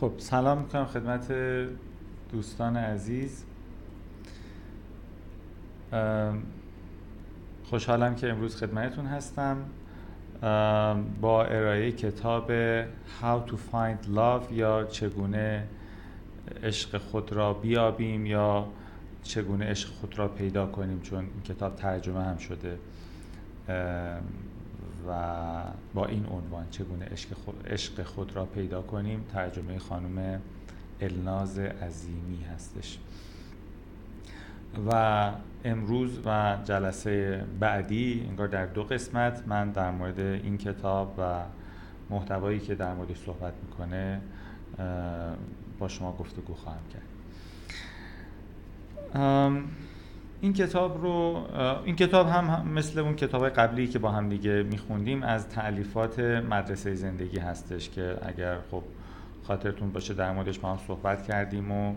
خب سلام می‌کنم خدمت دوستان عزیز. خوشحالم که امروز خدمتتون هستم. با ارائه کتاب How to Find Love یا چگونه عشق خود را بیابیم یا چگونه عشق خود را پیدا کنیم چون این کتاب ترجمه هم شده. و با این عنوان چگونه عشق خود, عشق خود را پیدا کنیم ترجمه خانم الناز عظیمی هستش. و امروز و جلسه بعدی انگار در دو قسمت من در مورد این کتاب و محتوایی که در موردش صحبت می‌کنه با شما گفتگو خواهم کرد. این کتاب رو این کتاب هم مثل اون کتاب قبلی که با هم دیگه میخوندیم از تعلیفات مدرسه زندگی هستش که اگر خب خاطرتون باشه در موردش با هم صحبت کردیم و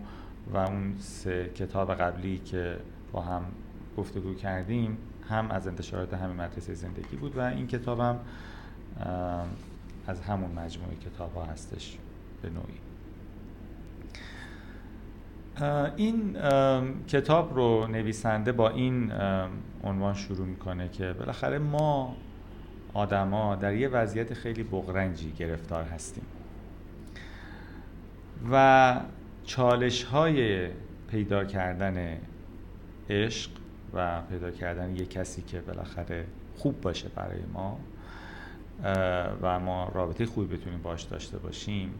و اون سه کتاب قبلی که با هم گفتگو کردیم هم از انتشارات همین مدرسه زندگی بود و این کتابم از همون مجموعه کتاب ها هستش به نوعی. این کتاب رو نویسنده با این عنوان شروع می‌کنه که بالاخره ما آدما در یه وضعیت خیلی بغرنجی گرفتار هستیم. و چالش های پیدا کردن عشق و پیدا کردن یه کسی که بالاخره خوب باشه برای ما و ما رابطه خوبی بتونیم باش داشته باشیم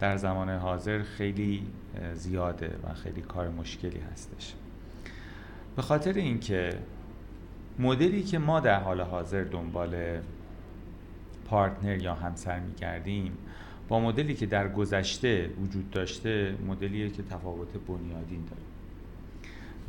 در زمان حاضر خیلی زیاده و خیلی کار مشکلی هستش. به خاطر اینکه مدلی که ما در حال حاضر دنبال پارتنر یا همسر میگردیم با مدلی که در گذشته وجود داشته مدلیه که تفاوت بنیادین داره.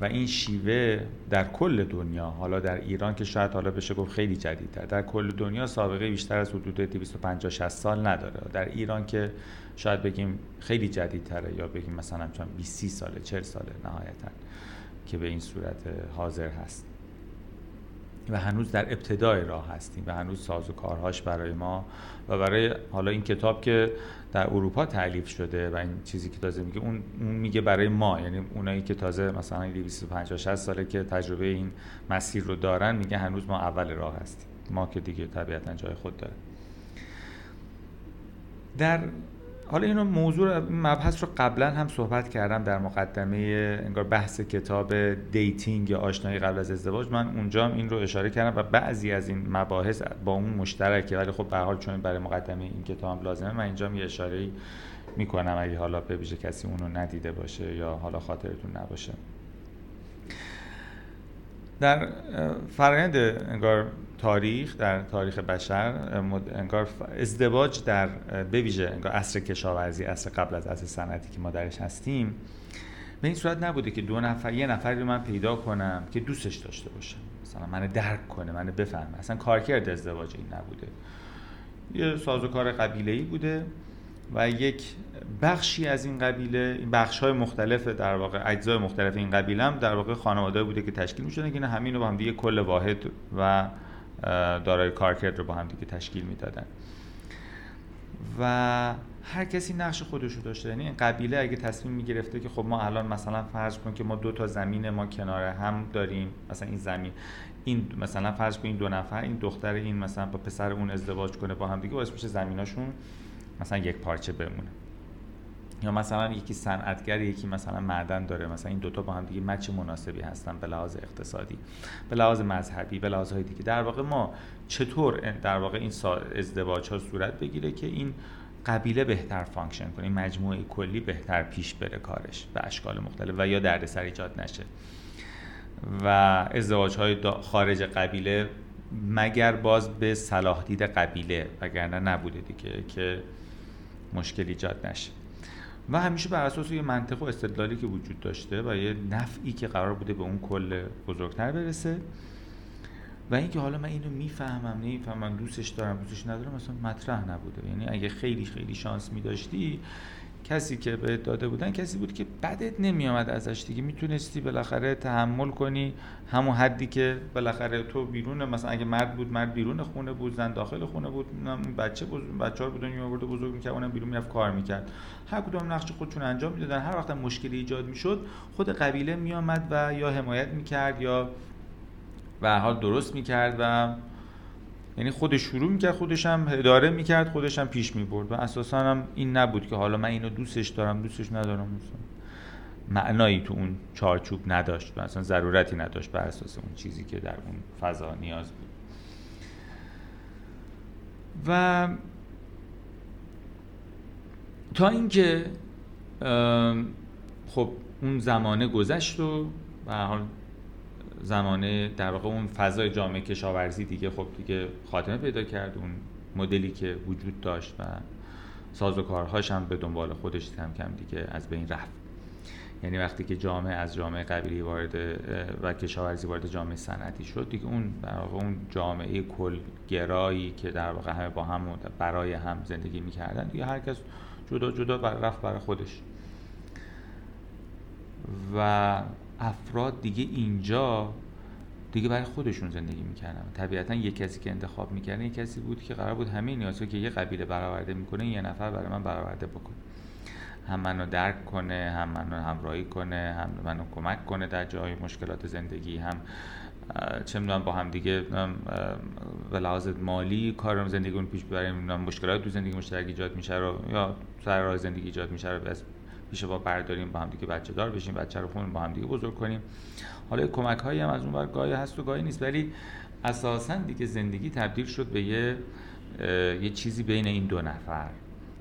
و این شیوه در کل دنیا حالا در ایران که شاید حالا بشه گفت خیلی جدیدتر در کل دنیا سابقه بیشتر از حدود 250 60 سال نداره. در ایران که شاید بگیم خیلی جدیدتره یا بگیم مثلا چون 20 ساله 40 ساله نهایتا که به این صورت حاضر هست. و هنوز در ابتدای راه هستیم و هنوز ساز و کارهاش برای ما و برای حالا این کتاب که در اروپا تعلیف شده و این چیزی که تازه میگه اون, میگه برای ما. یعنی اونایی که تازه مثلا 250 60 ساله که تجربه این مسیر رو دارن میگه هنوز ما اول راه هستیم. ما که دیگه طبیعتا جای خود داره در حالا اینو موضوع مبحث رو قبلا هم صحبت کردم در مقدمه انگار بحث کتاب dating یا آشنایی قبل از ازدواج. من اونجا هم این رو اشاره کردم و بعضی از این مباحث با اون مشترکه. ولی خب به حال چون برای مقدمه این کتاب لازمه من اینجا یه اشاره می‌کنم اگه حالا به کسی اون رو ندیده باشه یا حالا خاطرتون نباشه. در فرآیند انگار تاریخ در تاریخ بشر انگار ازدواج در بویژه انگار عصر کشاورزی عصر قبل از عصر صنعتی که ما درش هستیم. به این صورت نبوده که دو نفر یه نفری رو من پیدا کنم که دوستش داشته باشه. مثلا من درک کنه من بفهمه. اصلا کارکرد ازدواج این نبوده. یه سازوکار قبیله ای بوده و یک بخشی از این قبیله این بخش های مختلف در واقع اجزای مختلف این قبیله هم در واقع خانواده بوده که تشکیل می‌شدن که همین رو با هم دیگه کل واحد و دارای کارکرد رو با هم دیگه تشکیل می‌دادن. و هر کسی نقش خودش رو داشته یعنی قبیله اگه تصمیم می‌گرفته که خب ما الان مثلا فرض کن که ما دو تا زمین ما کنار هم داریم مثلا این زمین این مثلا فرض کن این دو نفر این دختر این مثلا با پسر اون ازدواج کنه با هم دیگه باعث میشه زمیناشون مثلا یک پارچه بمونه. یا مثلا یکی صنعتگر یکی مثلا معدن داره مثلا این دوتا با هم دیگه مچ مناسبی هستن به لحاظ اقتصادی به لحاظ مذهبی به لحاظ های دیگه. در واقع ما چطور در واقع این ازدواج ها صورت بگیره که این قبیله بهتر function کنه این مجموعه کلی بهتر پیش بره کارش به اشکال مختلف و یا دردسر ایجاد نشه. و ازدواج های خارج قبیله مگر باز به صلاح دید قبیله وگرنه نبوده دیگه که مشکل ایجاد نشه. و همیشه بر اساس یه منطق و استدلالی که وجود داشته و یه نفعی که قرار بوده به اون کل بزرگتر برسه. و اینکه حالا من اینو می‌فهمم نمی‌فهمم دوستش دارم دوستش ندارم مثلا مطرح نبوده. یعنی اگه خیلی خیلی شانس می کسی که بهت داده بودن کسی بود که بدت نمیامد ازش دیگه. می‌تونستی بالاخره تحمل کنی همون حدی که بالاخره تو بیرون مثلا اگه مرد بود مرد بیرون خونه بود زن داخل خونه بود بچه بود بچه ها بودن آورده بزرگ می‌کرد اونم بیرون می‌رفت کار می‌کرد. هر کدوم نقش خودشون انجام می‌دادن. هر وقت مشکلی ایجاد می‌شد خود قبیله میامد و یا حمایت می‌کرد یا به حال درست می‌کرد و یعنی خودش شروع می‌کرد خودش هم اداره می‌کرد خودش هم پیش می‌برد و اساسا هم این نبود که حالا من اینو دوستش دارم دوستش ندارم. معنایی تو اون چارچوب نداشت و اصلا ضرورتی نداشت بر اساس اون چیزی که در اون فضا نیاز بود. و تا اینکه خب اون زمانه گذشت و به حال زمانه در واقع اون فضای جامعه کشاورزی دیگه خب دیگه خاتمه پیدا کرد اون مدلی که وجود داشت و ساز و کارهاش هم به دنبال خودش کم کم دیگه از بین رفت. یعنی وقتی که جامعه از جامعه قبیلی وارد و کشاورزی وارد جامعه صنعتی شد دیگه اون در واقع اون جامعه کلگرایی که در واقع همه با هم برای هم زندگی می‌کردن دیگه هر کس جدا جدا رفت برای خودش. و افراد دیگه اینجا دیگه برای خودشون زندگی می‌کردن. طبیعتا یه کسی که انتخاب می‌کردن یه کسی بود که قرار بود همه نیازها که یه قبیله برآورده می‌کنه یه نفر برای من برآورده بکنه. هم منو درک کنه هم منو همراهی کنه هم منو کمک کنه در جای مشکلات زندگی هم چه می‌دونم با هم دیگه به لحاظ مالی کارم زندگی اون پیش ببریم مشکلات تو زندگی مشترک ایجاد میشه رو یا سر راه زندگی ایجاد میشه رو پیش با برداریم با هم دیگه بچه دار بشیم بچه رو با هم دیگه بزرگ کنیم. حالا کمک هایی هم از اون گاهی هست و گاهی نیست ولی اساسا دیگه زندگی تبدیل شد به یه یه چیزی بین این دو نفر.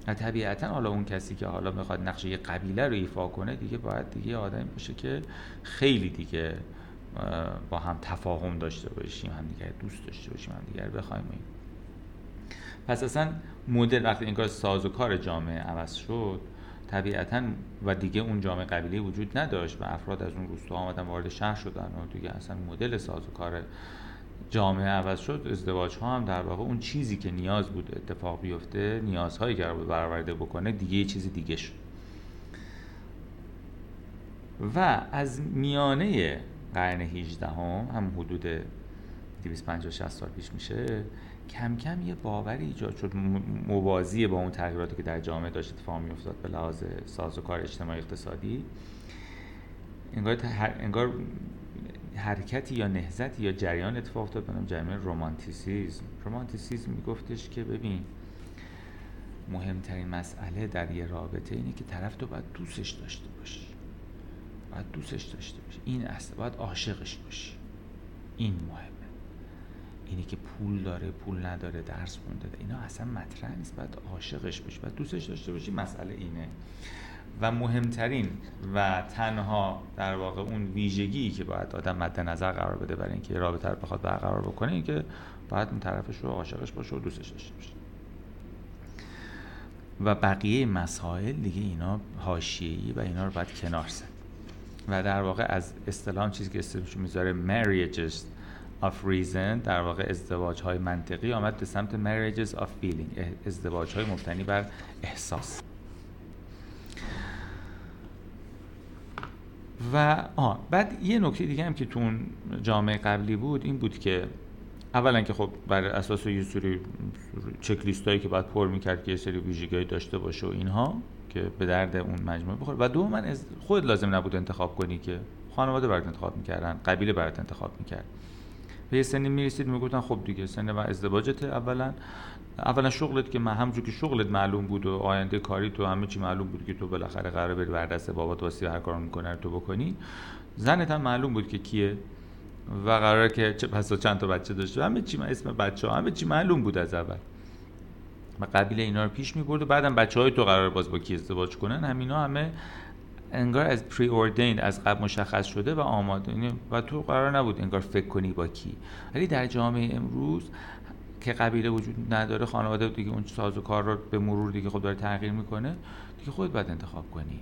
و طبیعتا حالا اون کسی که حالا می‌خواد نقشه یه قبیله رو ایفا کنه دیگه باید دیگه آدمی باشه که خیلی دیگه با هم تفاهم داشته باشیم هم دیگه دوست داشته باشیم هم دیگه بخوایم. پس اصلا مدل وقتی این کار ساز و کار جامعه عوض شد طبیعتا و دیگه اون جامعه قبیله وجود نداشت و افراد از اون روستا آمدن وارد شهر شدن و دیگه اصلا مدل ساز کار جامعه عوض شد. ازدواج ها هم در واقع اون چیزی که نیاز بود اتفاق بیفته نیازهایی که بود برآورده بکنه دیگه چیز دیگه شد. و از میانه قرن 18 هم, هم حدود 250 60 سال پیش میشه کم کم یه باوری ایجاد شد موازی با اون تغییراتی که در جامعه داشت اتفاق میافتاد به لحاظ ساز و کار اجتماعی اقتصادی. انگار, انگار حرکتی یا نهزتی یا جریان اتفاق افتاد به جریان رومانتیسیزم. رومانتیسیزم میگفتش که ببین مهمترین مسئله در یه رابطه اینه که طرف تو باید دوستش داشته باشی. باید دوستش داشته باشی. این اصلا باید عاشقش باشی. این مهم. اینی که پول داره پول نداره درس خونده. اینا اصلا مطرح نیست. باید عاشقش باشی باید دوستش داشته باشی مسئله اینه. و مهمترین و تنها در واقع اون ویژگی که باید آدم مد نظر قرار بده برای اینکه رابطه رو بخواد برقرار بکنه این که باید اون طرفش رو عاشقش باشه و دوستش داشته باشه. و بقیه مسائل دیگه اینا حاشیه‌ای و اینا رو باید کنار زد. و در واقع از اصطلاح چیزی که اسمش می‌ذاره marriages of reason در واقع ازدواج های منطقی آمد به سمت marriages of feeling ازدواج های مبتنی بر احساس. و آه بعد یه نکته دیگه هم که تو اون جامعه قبلی بود این بود که اولا که خب بر اساس یه سری چک هایی که باید پر می‌کرد که یه سری ویژگی داشته باشه و اینها که به درد اون مجموعه بخوره. و دو من خود لازم نبود انتخاب کنی که خانواده برات انتخاب می‌کردن قبیله برات انتخاب می‌کرد. به یه سنی می‌رسید می‌گفتن خب دیگه سن و ازدواجت اولا. اولا شغلت که همونجور که شغلت معلوم بود و آینده کاری تو همه چی معلوم بود که تو بالاخره قرار بری بر دست بابات واسه هر کار می‌کنه تو بکنی. زنت هم معلوم بود که کیه و قراره که چه پس چند تا بچه داشته. همه چی اسم بچه ها همه چی معلوم بود از اول. و قبیله اینا رو پیش می‌برد و بعدم بچه های تو قرار باز با کی ازدواج کنن. همینا همه انگار از پری اوردین از قبل مشخص شده و آماده. یعنی و تو قرار نبود انگار فکر کنی با کی. ولی در جامعه امروز که قبیله وجود نداره خانواده دیگه اون ساز و کار رو به مرور دیگه خود داره تغییر می‌کنه دیگه خود باید انتخاب کنی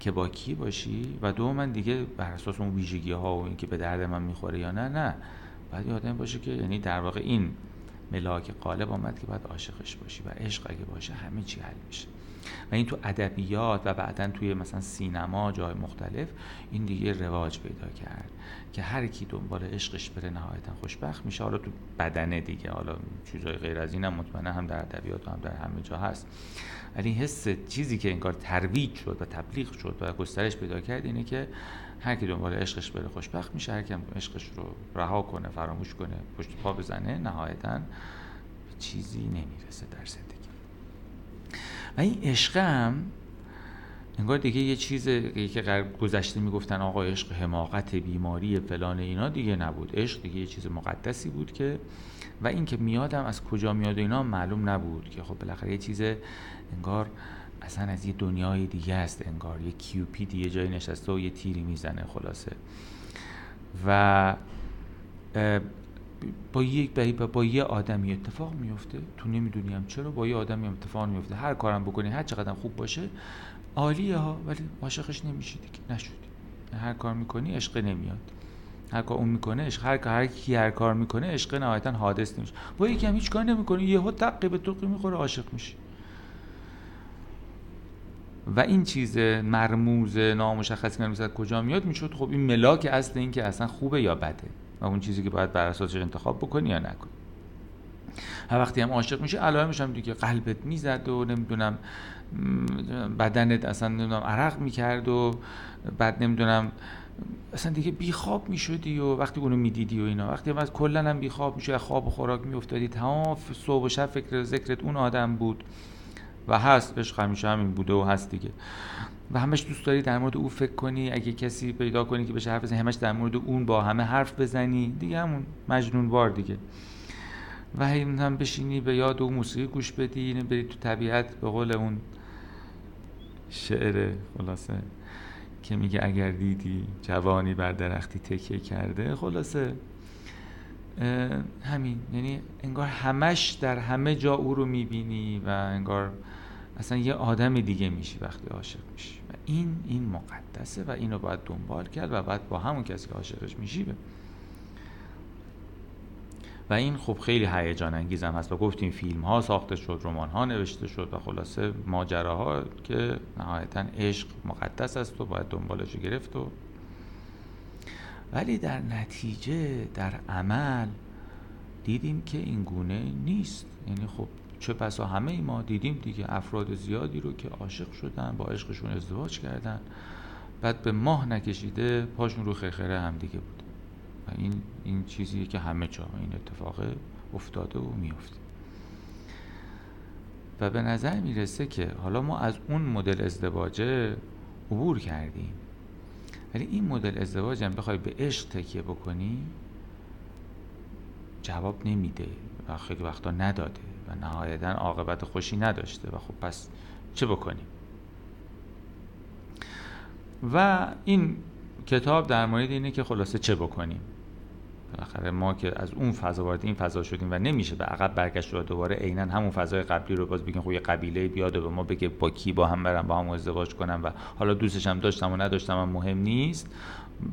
که با کی باشی. و دو من دیگه بر اساس اون ویژگی ها و اینکه به درد من می‌خوره یا نه نه. باید یادم باشه که یعنی در واقع این ملاک قالب آمد که باید عاشقش باشی و عشق اگه باشه همه چی حل میشه. و این تو ادبیات و بعدا توی مثلا سینما جای مختلف این دیگه رواج پیدا کرد که هر کی دنبال عشقش بره نهایتا خوشبخت میشه. حالا تو بدنه دیگه حالا چیزای غیر از اینم مطمئنا هم در ادبیات هم در همه جا هست. ولی حس چیزی که انگار ترویج شد و تبلیغ شد و گسترش پیدا کرد اینه که هر کی دنبال عشقش بره خوشبخت میشه. هر کی عشقش رو رها کنه فراموش کنه پشت پا بزنه نهایتا چیزی نمی‌رسه در و این عشق هم انگار دیگه یه چیز که گذشته می‌گفتن آقا عشق حماقت بیماری فلان اینا دیگه نبود. عشق دیگه یه چیز مقدسی بود که و این که میادم از کجا میاد اینا معلوم نبود که خب بالاخره یه چیز انگار اصلا از یه دنیای دیگه است انگار. یه کیوپید یه جایی نشسته و یه تیری می‌زنه خلاصه. و با یک با یه آدمی اتفاق میفته تو نمی‌دونیم چرا با یه آدمی اتفاق میفته هر کارم بکنی هر چقدر خوب باشه عالیه ها ولی عاشقش نمیشی دیگه. نشدی. هر کار می‌کنی عشق نمیاد. هر کار اون می‌کنه عشق هر هر کی هر کار می‌کنه عشق نهایتا حادث نمیشه. با یکی هم هیچ کار نمی‌کنی یهو دقیقه به توقی می‌خوره عاشق میشی. و این چیز مرموز نامشخصی که کجا میاد؟ می‌شد خب این ملاک اصل این که اصلا خوبه یا بده. و اون چیزی که باید بر اساسش انتخاب بکنی یا نکنی. هر وقتی هم عاشق میشه علائمش هم دیگه قلبت می‌زد و نمی‌دونم بدنت اصلا نمی‌دونم عرق می‌کرد و بعد نمی‌دونم اصلا دیگه بیخواب می‌شدی و وقتی اونو می‌دیدی و اینا. وقتی از کلا هم بیخواب میشه خواب و خوراک میافتادی تمام صبح و شب فکر ذکرت اون آدم بود و هست عشق همیشه همین بوده و هست دیگه. و همش دوست داری در مورد او فکر کنی؟ اگه کسی پیدا کنی که بشه حرف بزنی همش در مورد اون با همه حرف بزنی؟ دیگه همون مجنون بار دیگه. و هم بشینی به یاد او موسیقی گوش بدی بری تو طبیعت به قول اون شعر خلاصه که میگه اگر دیدی جوانی بر درختی تکیه کرده. خلاصه همین. یعنی انگار همش در همه جا او رو می‌بینی و انگار اصلا یه آدم دیگه میشی وقتی عاشق میشی. و این این مقدسه و اینو باید دنبال کرد و بعد با همون کسی که عاشقش میشی و این خب خیلی هیجان انگیز هم هست. و گفتیم فیلم ها ساخته شد رمان ها نوشته شد و خلاصه ماجراها که نهایتا عشق مقدس است و باید دنبالش گرفت و ولی در نتیجه در عمل دیدیم که این گونه نیست. یعنی خب چه بسا همه ای ما دیدیم دیگه افراد زیادی رو که عاشق شدن با عشقشون ازدواج کردن. بعد به ماه نکشیده پاشون رو خرخره هم دیگه بود. و این, این چیزیه که همه جا این اتفاق افتاده و میفته. و به نظر می‌رسه که حالا ما از اون مدل ازدواجه عبور کردیم. ولی این مدل ازدواج هم بخوای به عشق تکیه بکنی جواب نمیده و خیلی وقتا نداده. نهایتا عاقبت خوشی نداشته. و خب پس چه بکنیم؟ و این کتاب در مورد اینه که خلاصه چه بکنیم؟ بالاخره ما که از اون فضا وارد این فضا شدیم و نمیشه به عقب برگشت و دوباره عینا همون فضای قبلی رو باز بگیم خب یه قبیله بیاد و به ما بگه با کی با هم برم با هم ازدواج کنم و حالا دوستش هم داشتم و نداشتم و مهم نیست.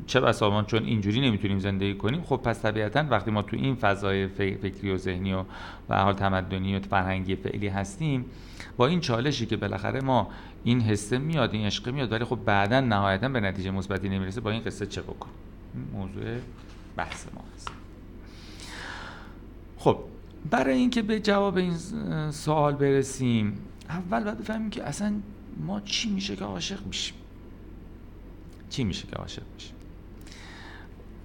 چه بسا چون اینجوری نمی‌تونیم زندگی کنیم خب پس طبیعتا وقتی ما تو این فضای فکری و ذهنی و به حال تمدنی و فرهنگی فعلی هستیم با این چالشی که بالاخره ما این حسه میاد این عشق میاد ولی خب بعدا نهایتا به نتیجه مثبتی نمی‌رسه با این قصه چه بکنیم؟ موضوع بحث ما هست. خب برای اینکه به جواب این سوال برسیم اول باید بفهمیم که اصلا ما چی میشه که عاشق میشیم؟ چی میشه که عاشق میشیم؟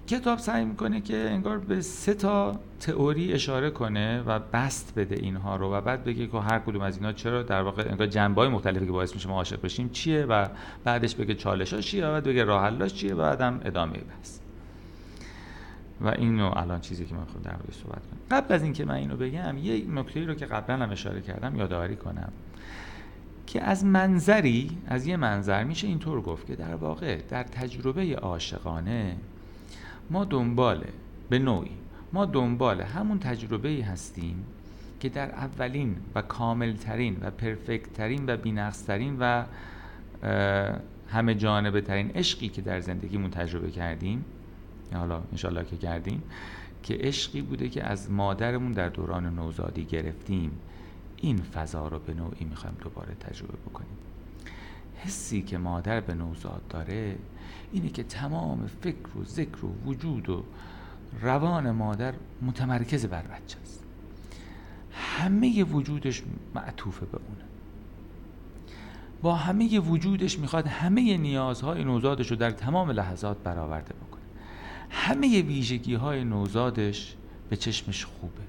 کتاب سعی می‌کنه که انگار به سه تا تئوری اشاره کنه و بست بده اینها رو و بعد بگه که هر کدوم از اینا چرا در واقع انگار جنبه مختلفی که باعث میشه ما عاشق بشیم چیه و بعدش بگه چالش چیه و بعد بگه راه چیه و بعدم ادامه بس. و اینو الان چیزی که من خود در صحبت کنم. قبل از اینکه من اینو بگم یه نکته رو که قبلا هم اشاره کردم یادآوری کنم که از منظری از یه منظر میشه اینطور گفت که در واقع در تجربه عاشقانه ما دنباله به نوعی ما دنبال همون تجربه هستیم که در اولین و کاملترین و پرفکت ترین و بینقصترین و همه جانبه ترین عشقی که در زندگیمون تجربه کردیم حالا انشالله که کردیم که عشقی بوده که از مادرمون در دوران نوزادی گرفتیم. این فضا رو به نوعی می‌خوایم دوباره تجربه بکنیم. حسی که مادر به نوزاد داره اینه که تمام فکر و ذکر و وجود و روان مادر متمرکز بر بچه است. همه وجودش معطوفه به اونه. با همه وجودش می‌خواد همه نیازهای نوزادش رو در تمام لحظات برآورده بکنه. همه ویژگی های نوزادش به چشمش خوبه.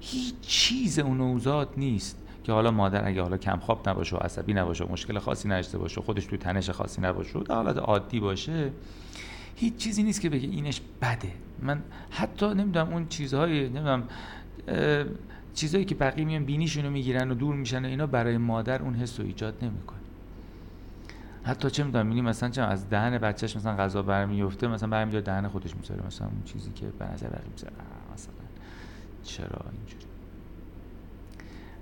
هیچ چیز اون نوزاد نیست. که حالا مادر اگه حالا کم خواب نباشه و عصبی نباشه و مشکل خاصی نداشته باشه و خودش تو تنش خاصی نباشه و در حالت عادی باشه هیچ چیزی نیست که بگه اینش بده. من حتی نمی‌دونم اون چیزهای نمی‌دونم چیزهایی که بقیه میان بینیشون رو می‌گیرن و دور میشن و اینا برای مادر اون حس رو ایجاد نمی‌کنه. حتی چه می‌دونم میگیم مثلا چه از دهن بچهش مثلا غذا برمیفته مثلا برمیداره دهن خودش می‌ذاره مثلا اون چیزی که به نظر بقیه مثلا چرا اینجوری؟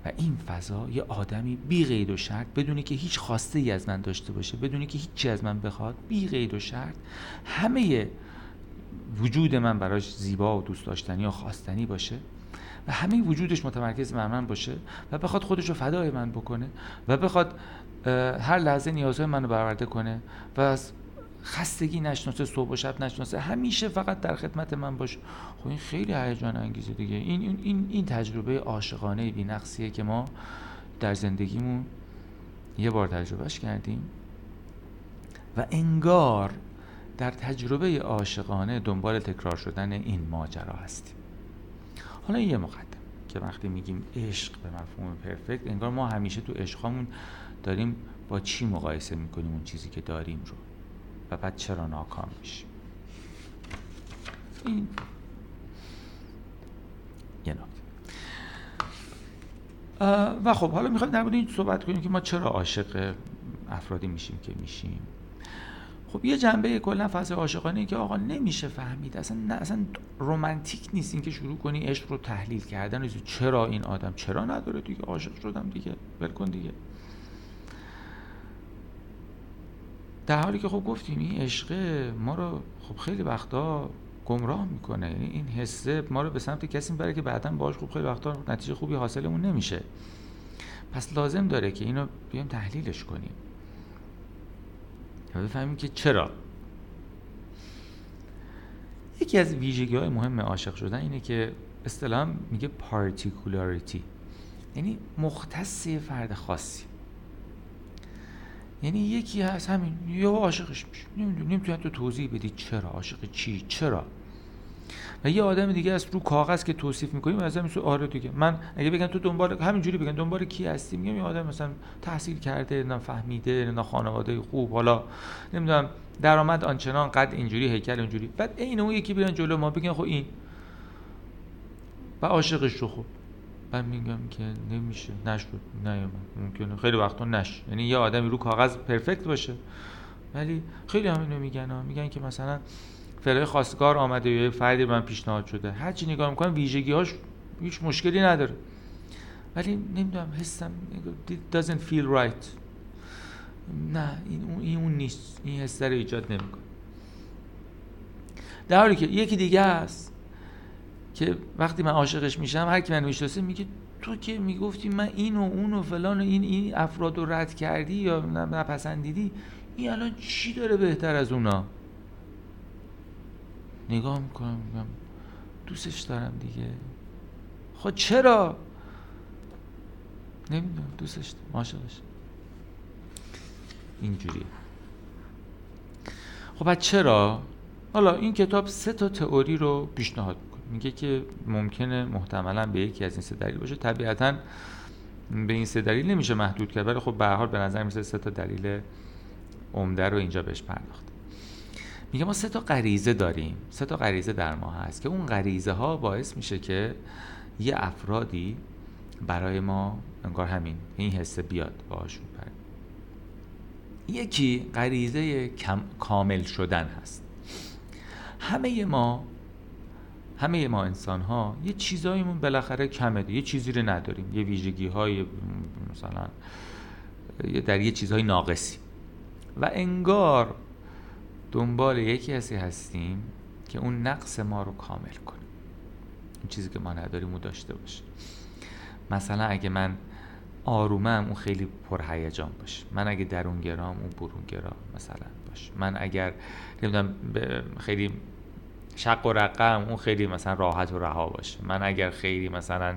و این فضا یه آدمی بی قید و شرط بدونی که هیچ خواسته ای از من داشته باشه بدونی که هیچی از من بخواد بی قید و شرط. همه وجود من براش زیبا و دوست داشتنی و خواستنی باشه و همه وجودش متمرکز بر من باشه و بخواد خودش رو فدای من بکنه و بخواد هر لحظه نیازهای منو برآورده کنه و از خستگی نشناسه صبح و شب نشناسه. همیشه فقط در خدمت من باشه خب این خیلی هیجان انگیزه دیگه. این این این تجربه عاشقانه بی‌نقصیه که ما در زندگیمون یه بار تجربهش کردیم و انگار در تجربه عاشقانه دنبال تکرار شدن این ماجرا هستیم. حالا یه مقدم که وقتی میگیم عشق به مفهوم پرفکت انگار ما همیشه تو عشقامون داریم با چی مقایسه می‌کنیم اون چیزی که داریم رو؟ و بعد چرا ناکام میشیم این. یه نکته. و خب حالا می‌خوایم در این صحبت کنیم که ما چرا عاشق افرادی میشیم که میشیم. خب یه جنبه کلا فضای عاشقانه که آقا نمیشه فهمید. اصلا نه اصلا رمانتیک نیست اینکه شروع کنی عشق رو تحلیل کردن. چرا این آدم؟ چرا نداره دیگه؟ عاشق شدم دیگه. ول کن دیگه. در حالی که خب گفتیم این عشق ما رو خب خیلی وقتا گمراه می‌کنه. یعنی این حسه ما رو به سمت کسی می‌بره که بعدا باش خوب خیلی وقتا نتیجه خوبی حاصلمون نمیشه. پس لازم داره که اینو بیایم تحلیلش کنیم. و بفهمیم که چرا. یکی از ویژگی های مهم عاشق شدن اینه که اصطلاحا میگه پارتیکولاریتی یعنی مختص فرد خاصی. یعنی یکی هست همین. یه عاشقش میشه. نمی‌دونی نمی‌تونی تو توضیح بدی چرا عاشق چی چرا. و یه آدم دیگه از رو کاغذ که توصیف می‌کنیم از همین آره دیگه. من اگه بگن تو دنبال همین جوری بگن دنبال کی هستی؟ میگم یه آدم مثلا تحصیل کرده نه فهمیده نه خانواده خوب حالا نمی‌دونم درآمد آنچنان قد اینجوری هیکل اینجوری. بعد عین اون یکی بیان جلو ما بگن خب این. و عاشقش رو خب من میگم که نمیشه نشد نیومد ممکنه. خیلی وقتا نش یعنی یه آدمی رو کاغذ پرفکت باشه. ولی خیلی هم اینو میگن ها. میگن که مثلا فعلا خواستگار آمده یا فردی من پیشنهاد شده. هر چی نگاه می‌کنم ویژگی هاش هیچ مشکلی نداره. ولی نمی‌دونم حسم doesn't feel right. نه این اون, این اون نیست. این حس رو ایجاد نمی‌کنه. در حالی که یکی دیگه هست. که وقتی من عاشقش میشم هر کی من می‌شناسه میگه تو که می‌گفتی من این و اون و فلان و این این افراد رو رد کردی یا نپسندیدی این الان چی داره بهتر از اونا؟ نگاه می‌کنم میگم دوستش دارم دیگه. خب چرا؟ نمی‌دونم دوستش عاشقش. اینجوری خب چرا؟ حالا این کتاب سه تا تئوری رو پیشنهاد میگه که ممکنه محتملا به یکی از این سه دلیل باشه. طبیعتا به این سه دلیل نمیشه محدود کرد ولی خب به حال به نظر میسه سه تا دلیل عمده رو اینجا بهش پرداخت. میگه ما سه تا غریزه داریم سه تا غریزه در ما هست که اون غریزه ها باعث میشه که یه افرادی برای ما انگار همین این حسه بیاد باشون پر یکی غریزه کامل شدن هست. همه ما همه ما انسان ها یه چیزاییمون بالاخره کمه یه چیزی رو نداریم. یه ویژگی های مثلا در یه چیزهای ناقصی. و انگار دنبال یکی هستی هستیم که اون نقص ما رو کامل کنه. این چیزی که ما نداریم و داشته باشه. مثلا اگه من آرومم اون خیلی پرهیجان باشه. من اگه درونگرام اون برونگرا مثلا باشه. من اگر نمی‌دونم خیلی شق و رقم اون خیلی مثلا راحت و رها باشه. من اگر خیلی مثلا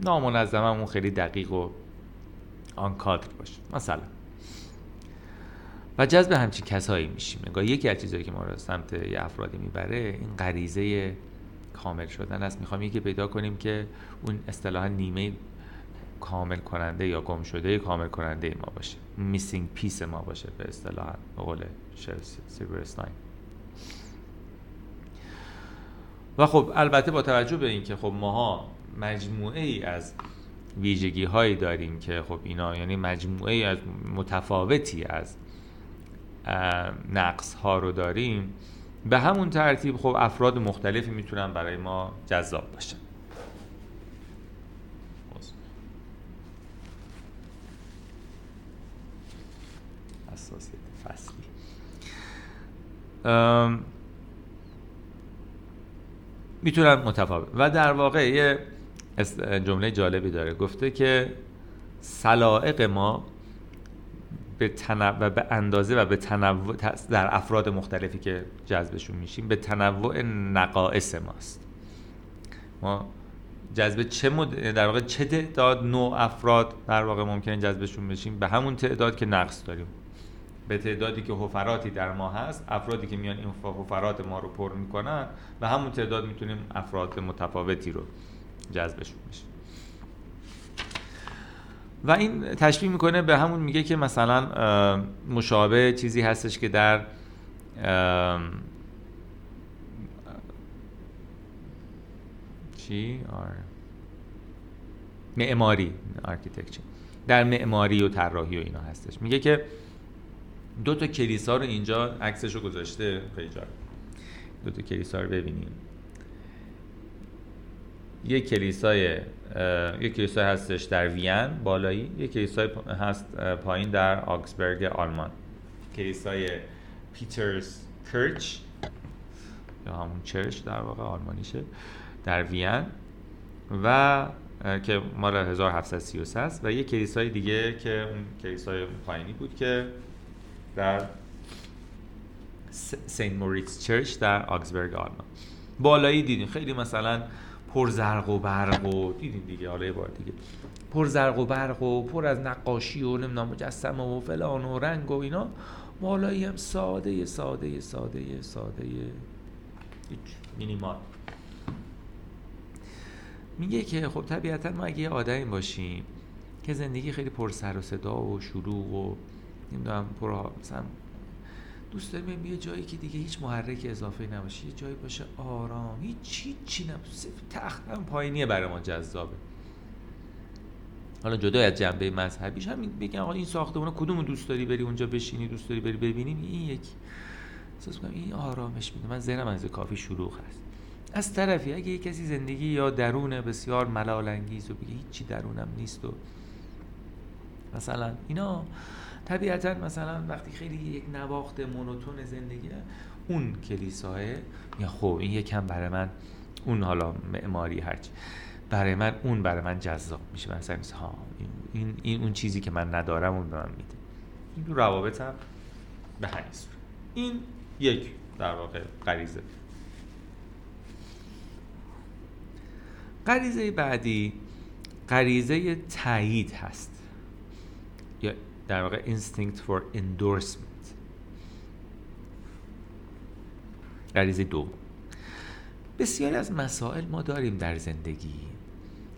نامنظمم اون خیلی دقیق و آن کادر باشه. مثلا. و جذب همچین کسایی میشیم. نگاه یکی از چیزهایی که ما رو سمت یه افرادی می‌بره این غریزه کامل شدن است. می‌خوام یکی پیدا کنیم که اون اصطلاحا نیمه کامل کننده یا گم شده کامل کننده ما باشه. missing piece ما باشه به اصطلاح به قول سیلورستاین و خب البته با توجه به اینکه خب ماها مجموعه ای از ویژگی هایی داریم که خب اینا یعنی مجموعه ای از متفاوتی از نقص ها رو داریم به همون ترتیب خب افراد مختلفی می‌تونن برای ما جذاب باشن. فصلی. می‌تونن متفاوت. و در واقع یه جمله جالبی داره. گفته که سلائق ما به و به اندازه و به تنوع در افراد مختلفی که جذبشون میشیم به تنوع نقائص ماست. ما جذب چه مد... در واقع چه تعداد نوع افراد در واقع ممکنه جذبشون بشیم؟ به همون تعداد که نقص داریم. به تعدادی که حفراتی در ما هست افرادی که میان این حفرات ما رو پر می‌کنن به همون تعداد می‌تونیم افراد متفاوتی رو جذبشون بشیم و این تشبیه می‌کنه به همون میگه که مثلا مشابه چیزی هستش که در چی؟ معماری architecture در معماری و طراحی و اینا هستش. میگه که دو تا کلیسا رو اینجا عکسش رو گذاشته جالب دو تا کلیسا رو ببینیم. یک کلیسای یک کلیسای هستش در وین بالایی یک کلیسای هست پایین در آکسبرگ آلمان. کلیسای پیترز کرچ یا همون چرچ در واقع آلمانیشه در وین و که مال 1733 است و یک کلیسای دیگه که اون کلیسای پایینی بود که در سین موریتس چرچ در آکسبرگ آلمان. بالایی دیدیم خیلی مثلا پر زرق و برق و دیدین دیگه. حالا یه بار دیگه. پر زرق و برق و پر از نقاشی و نمی‌دونم مجسمه و فلان و رنگ و اینا. بالایی هم ساده ساده ساده ساده. مینیمال. میگه که خب طبیعتا ما اگه یه آدمی باشیم که زندگی خیلی پر سر و صدا و شروع و نمی‌دونم پر مثلا دوست داریم یه جایی که دیگه هیچ محرک اضافه نباشه. یه جایی باشه آرام. هیچ چی چی نباشه تخت هم پایینیه برای ما جذابه. حالا جدا از جنبه مذهبیش همین بگم آقا این ساختمون کدوم دوست داری بری اونجا بشینی دوست داری بری ببینیم؟ این یک احساس کنم این آرامش میده. من ذهنم از کافی شروع هست. از طرفی اگه یه کسی زندگی یا درونه بسیار ملال انگیز و بگه هیچی درونم نیست و مثلا اینا طبیعتا مثلا وقتی خیلی یک نواخت مونوتون زندگی اون کلیساه یا خب این یکم برای من اون حالا معماری هرچی برای من اون برای من جذاب میشه. مثلا ها این, این اون چیزی که من ندارم اون به من میده. این دو روابطم به همین این یک در واقع غریزه. غریزه بعدی غریزه تایید هست. در واقع instinct for endorsement. غریزه دو. بسیاری از مسائل ما داریم در زندگی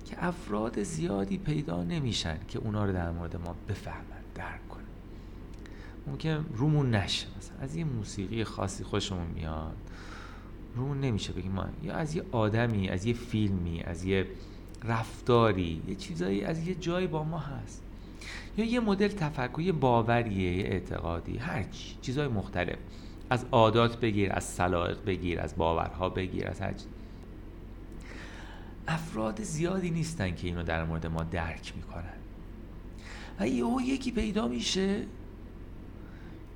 که افراد زیادی پیدا نمیشن که اونا رو در مورد ما بفهمن درک کنن. ممکن رومون نشه. مثلا از یه موسیقی خاصی خوشمون میاد رومون نمیشه. بگیم ما یا از یه آدمی از یه فیلمی از یه رفتاری یه چیزایی از یه جایی با ما هست. یا یه مدل تفکر یه باوریه یه اعتقادی هر چی چیزهای مختلف. از عادات بگیر از سلائق بگیر از باورها بگیر از هر چی. افراد زیادی نیستن که اینو در مورد ما درک می‌کنن. و یهو یکی پیدا میشه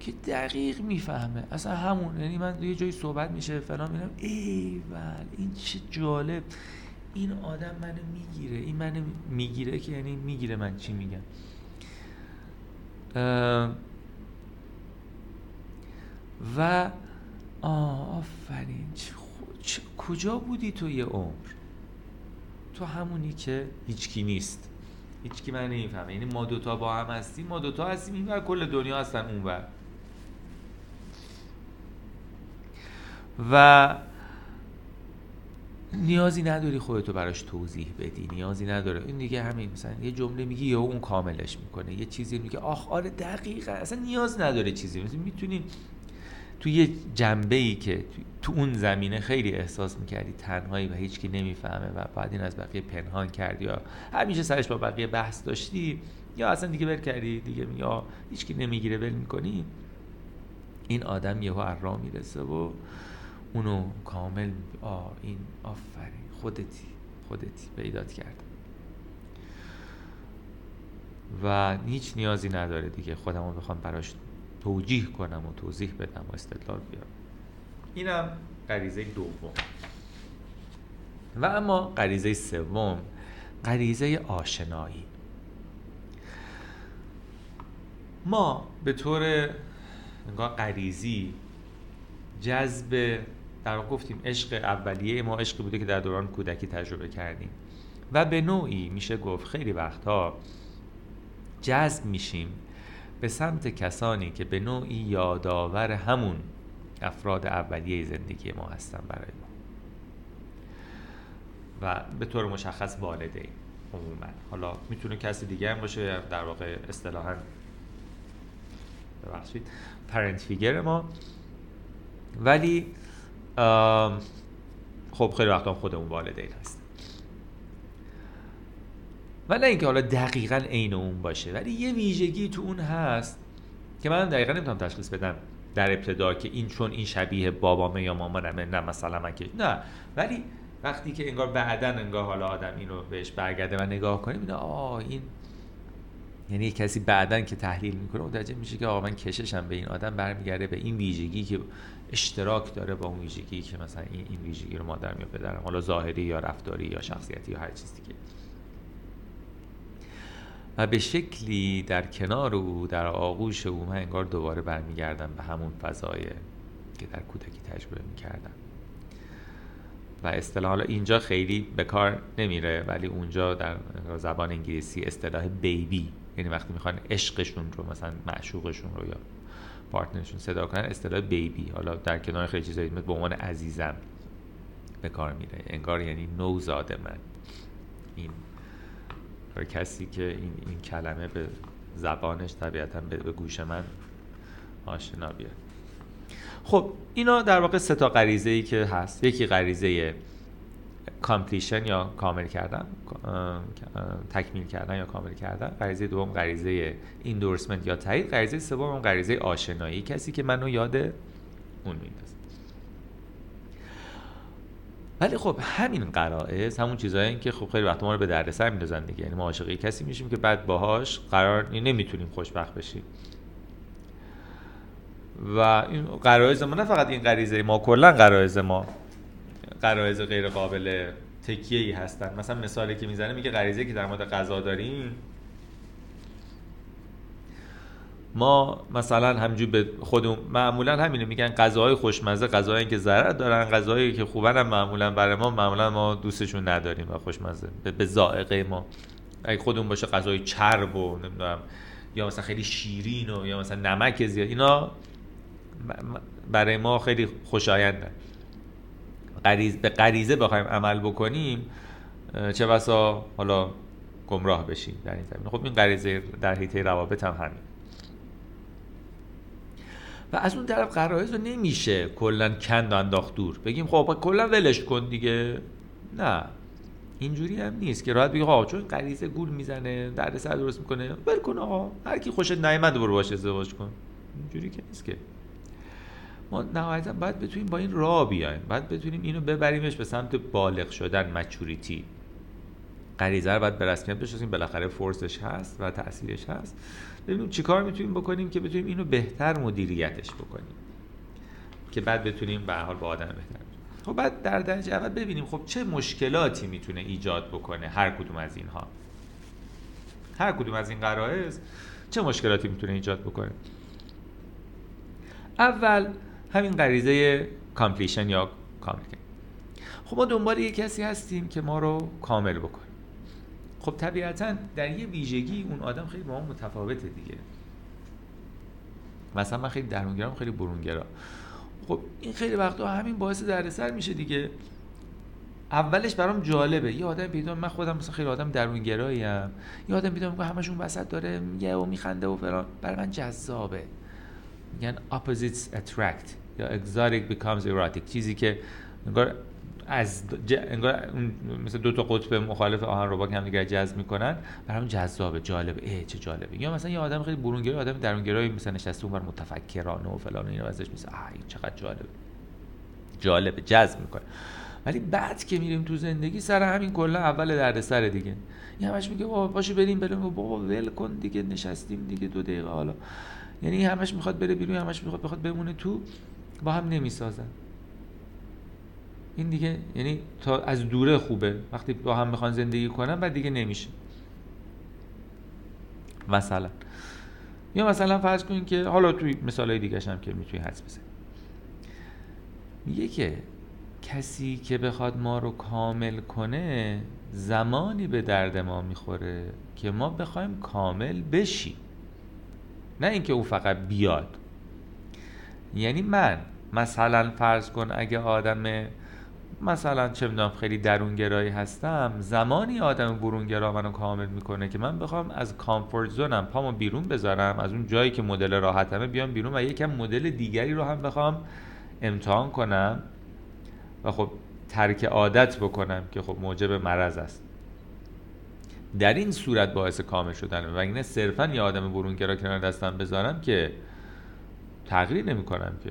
که دقیق می‌فهمه. اصلا همون یعنی من یه جایی صحبت میشه فلان میگم ای ول این چه جالب. این آدم منو می‌گیره. این منو می‌گیره که یعنی می‌گیره من چی میگم. و آه آفرین کجا بودی تو یه عمر؟ تو همونی که هیچکی نیست. هیچکی من نمی‌فهمه یعنی ما دوتا با هم هستیم ما دوتا هستیم این کل دنیا هستن اون و نیازی نداری خودتو براش توضیح بدی نیازی نداره. این دیگه همین مثلا یه جمله میگی یا اون کاملش می‌کنه یه چیزی میگه آخ آره دقیقا. اصلا نیاز نداره چیزی. مثلا می‌تونی تو یه جنبه ای که تو اون زمینه خیلی احساس می‌کردی تنهایی و هیچکی نمی‌فهمه و بعد این از بقیه پنهان کردی یا همیشه سرش با بقیه بحث داشتی یا اصلا دیگه ول کردی دیگه یا هیچکی نمی‌گیره ول می‌کنی. این آدم یهو ارام می‌رسه و اونو کامل آ این آفرین. خودتی خودتی پیدات کرد. و هیچ نیازی نداره دیگه خودم رو بخوام براش توجیه کنم و توضیح بدم و استدلال بیارم. اینم غریزه دوم. و اما غریزه سوم غریزه آشنایی. ما به طور غریزی جذب در گفتیم عشق اولیه ما عشقی بوده که در دوران کودکی تجربه کردیم. و به نوعی میشه گفت خیلی وقتها جذب میشیم به سمت کسانی که به نوعی یادآور همون افراد اولیه زندگی ما هستن برای ما. و به طور مشخص والدین عموما. حالا می‌تونه کسی دیگه هم باشه در واقع اصطلاحا ببخشید پرنت فیگر ما. ولی خب خیلی وقتا خودمون والدین هست و نه اینکه حالا دقیقا عین اون باشه ولی یه ویژگی تو اون هست که من دقیقا نمی‌تونم تشخیص بدم در ابتدا که این چون این شبیه بابامه یا مامانمه نه مثلا من که نه. ولی وقتی که انگار بعدا انگار حالا آدم اینو بهش برگرده و نگاه کنیم آه این یعنی کسی بعدا که تحلیل می‌کنه متوجه میشه که آقا من کششم به این آدم برمیگرده به این ویژگی که اشتراک داره با اون ویژگی که مثلا این این ویژگی رو مادر یا پدرم. حالا ظاهری یا رفتاری یا شخصیتی یا هر چیزی که. و به شکلی در کنار او در آغوش او من انگار دوباره برمیگردم به همون فضای که در کودکی تجربه می‌کردم. و اصطلاح حالا اینجا خیلی به کار نمیره ولی اونجا در زبان انگلیسی اصطلاح بیبی یعنی وقتی می‌خوان عشقشون رو مثلا معشوقشون رو یا پارتنرشون صدا کنن اصطلاح بیبی. حالا در کنار خیلی چیزایی به عنوان عزیزم به کار میره. انگار یعنی نوزاد من. این کسی که این, این کلمه به زبانش طبیعتا به گوش من آشنا بیاد. خب اینا در واقع سه تا غریزه ای که هست. یکی غریزه completion یا کامل کردن تکمیل کردن یا کامل کردن غریزه دوم غریزه endorsement یا تایید غریزه سوم غریزه آشنایی. کسی که منو یاد اون میندازه. ولی خب همین قرائز همون چیزایی که خب خیلی وقت ما رو به دردسر میندازن دیگه. یعنی ما عاشق کسی میشیم که بعد باهاش قرار نمی‌تونیم خوشبخت بشیم. و این قرائز ما نه فقط این غریزه ما کلا غرایز ما. قرائز غیر قابل تکیه ای هستن. مثلا مثالی که می‌زنه میگه غریزه که در مورد غذا داریم. ما مثلا همجور به خودمون معمولا همینه میگن غذاهای خوشمزه غذاهایی که ضرر دارن غذاهایی که خوبن هم معمولا برای ما معمولا ما دوستشون نداریم و خوشمزه. به ذائقه ما. اگه خودمون باشه غذای چرب و نمی‌دونم یا مثلا خیلی شیرین و یا مثلا نمک زیاد اینا برای ما خیلی خوشایندن. غریز به غریزه بخوایم عمل بکنیم چه بسا حالا گمراه بشیم در این زمینه. خب این غریزه در حیطه روابط هم همین. و از اون طرف قرائز رو نمیشه کلا کند و انداخت دور. بگیم خب کلا ولش کن دیگه. نه. اینجوری هم نیست که راحت بگی آقا چون غریزه گول می‌زنه درد سر درست می‌کنه. ول کن آقا. هر کی خوشت نیامد برو باشه ازدواج کن. اینجوری که نیست که. ما نهایتا باید بتونیم با این راه بیایم. باید بتونیم اینو ببریمش به سمت بالغ شدن مچوریتی غریزه رو باید به رسمیت بشناسیم. بالاخره فورسش هست و تاثیرش هست. ببینیم چیکار می‌تونیم بکنیم که بتونیم اینو بهتر مدیریتش بکنیم. که بعد بتونیم به حال با آدم بهتر خب بعد در درجه اول ببینیم خب چه مشکلاتی می‌تونه ایجاد بکنه هر کدوم از اینها. هر کدوم از این غرائز چه مشکلاتی می‌تونه ایجاد بکنه؟ اول همین غریزه completion یا کامل خب ما دنبال یه کسی هستیم که ما رو کامل بکنه. خب طبیعتا در یه ویژگی اون آدم خیلی با ما متفاوته دیگه. مثلا من خیلی درونگرام خیلی برونگرا خب این خیلی وقتا همین باعث دردسر میشه دیگه. اولش برام جالبه. یه آدم پیدا من خودم مثلا خیلی آدم درونگرایی ام یه آدم پیدا میگه همشون وسط داره میگه و میخنده و فلان. برای من جذابه. میگن opposites attract. یا exotic becomes erotic. چیزی که انگار از انگار مثل دو تا قطب مخالف آهن رو با هم دیگر جذب می‌کنن برام جذابه جالبه. اه چه جالبه. یا مثلا یه آدم خیلی برونگرا آدم درونگرایی مثلا نشسته اونور متفکرانه و فلان اینا ازش میسه آه چقدر جالبه. جالبه جذب می‌کنه. ولی بعد که میریم تو زندگی سر همین کلا اول دردسر دیگه. این همش میگه بابا باشه بریم بریم بابا ول کن دیگه نشستیم دیگه دو دقیقه حالا. یعنی همش می‌خواد بره بیرون همش می‌خواد بخواد بمونه تو با هم نمی‌سازن. این دیگه یعنی تا از دوره خوبه. وقتی با هم می‌خوان زندگی کنن بعد دیگه نمیشه. مثلا. یا مثلا فرض کنید که حالا توی مثال دیگه هم که می‌تونی حدس بزنی. میگه که کسی که بخواد ما رو کامل کنه زمانی به درد ما می‌خوره که ما بخوایم کامل بشیم. نه اینکه او فقط بیاد. یعنی من مثلا فرض کن اگه آدم مثلا چه می‌دونم خیلی درونگرایی هستم زمانی آدم برونگرا منو کامل می‌کنه که من بخوام از کامفورت زونم پامو بیرون بذارم از اون جایی که مدل راحتمه بیام بیرون و یکم مدل دیگری رو هم بخوام امتحان کنم و خب ترک عادت بکنم که خب موجب مرض است. در این صورت باعث کامل شدن و اینه صرفا یه آدم برونگرا کنار دستم بذارم که تغییر نمی کنم که.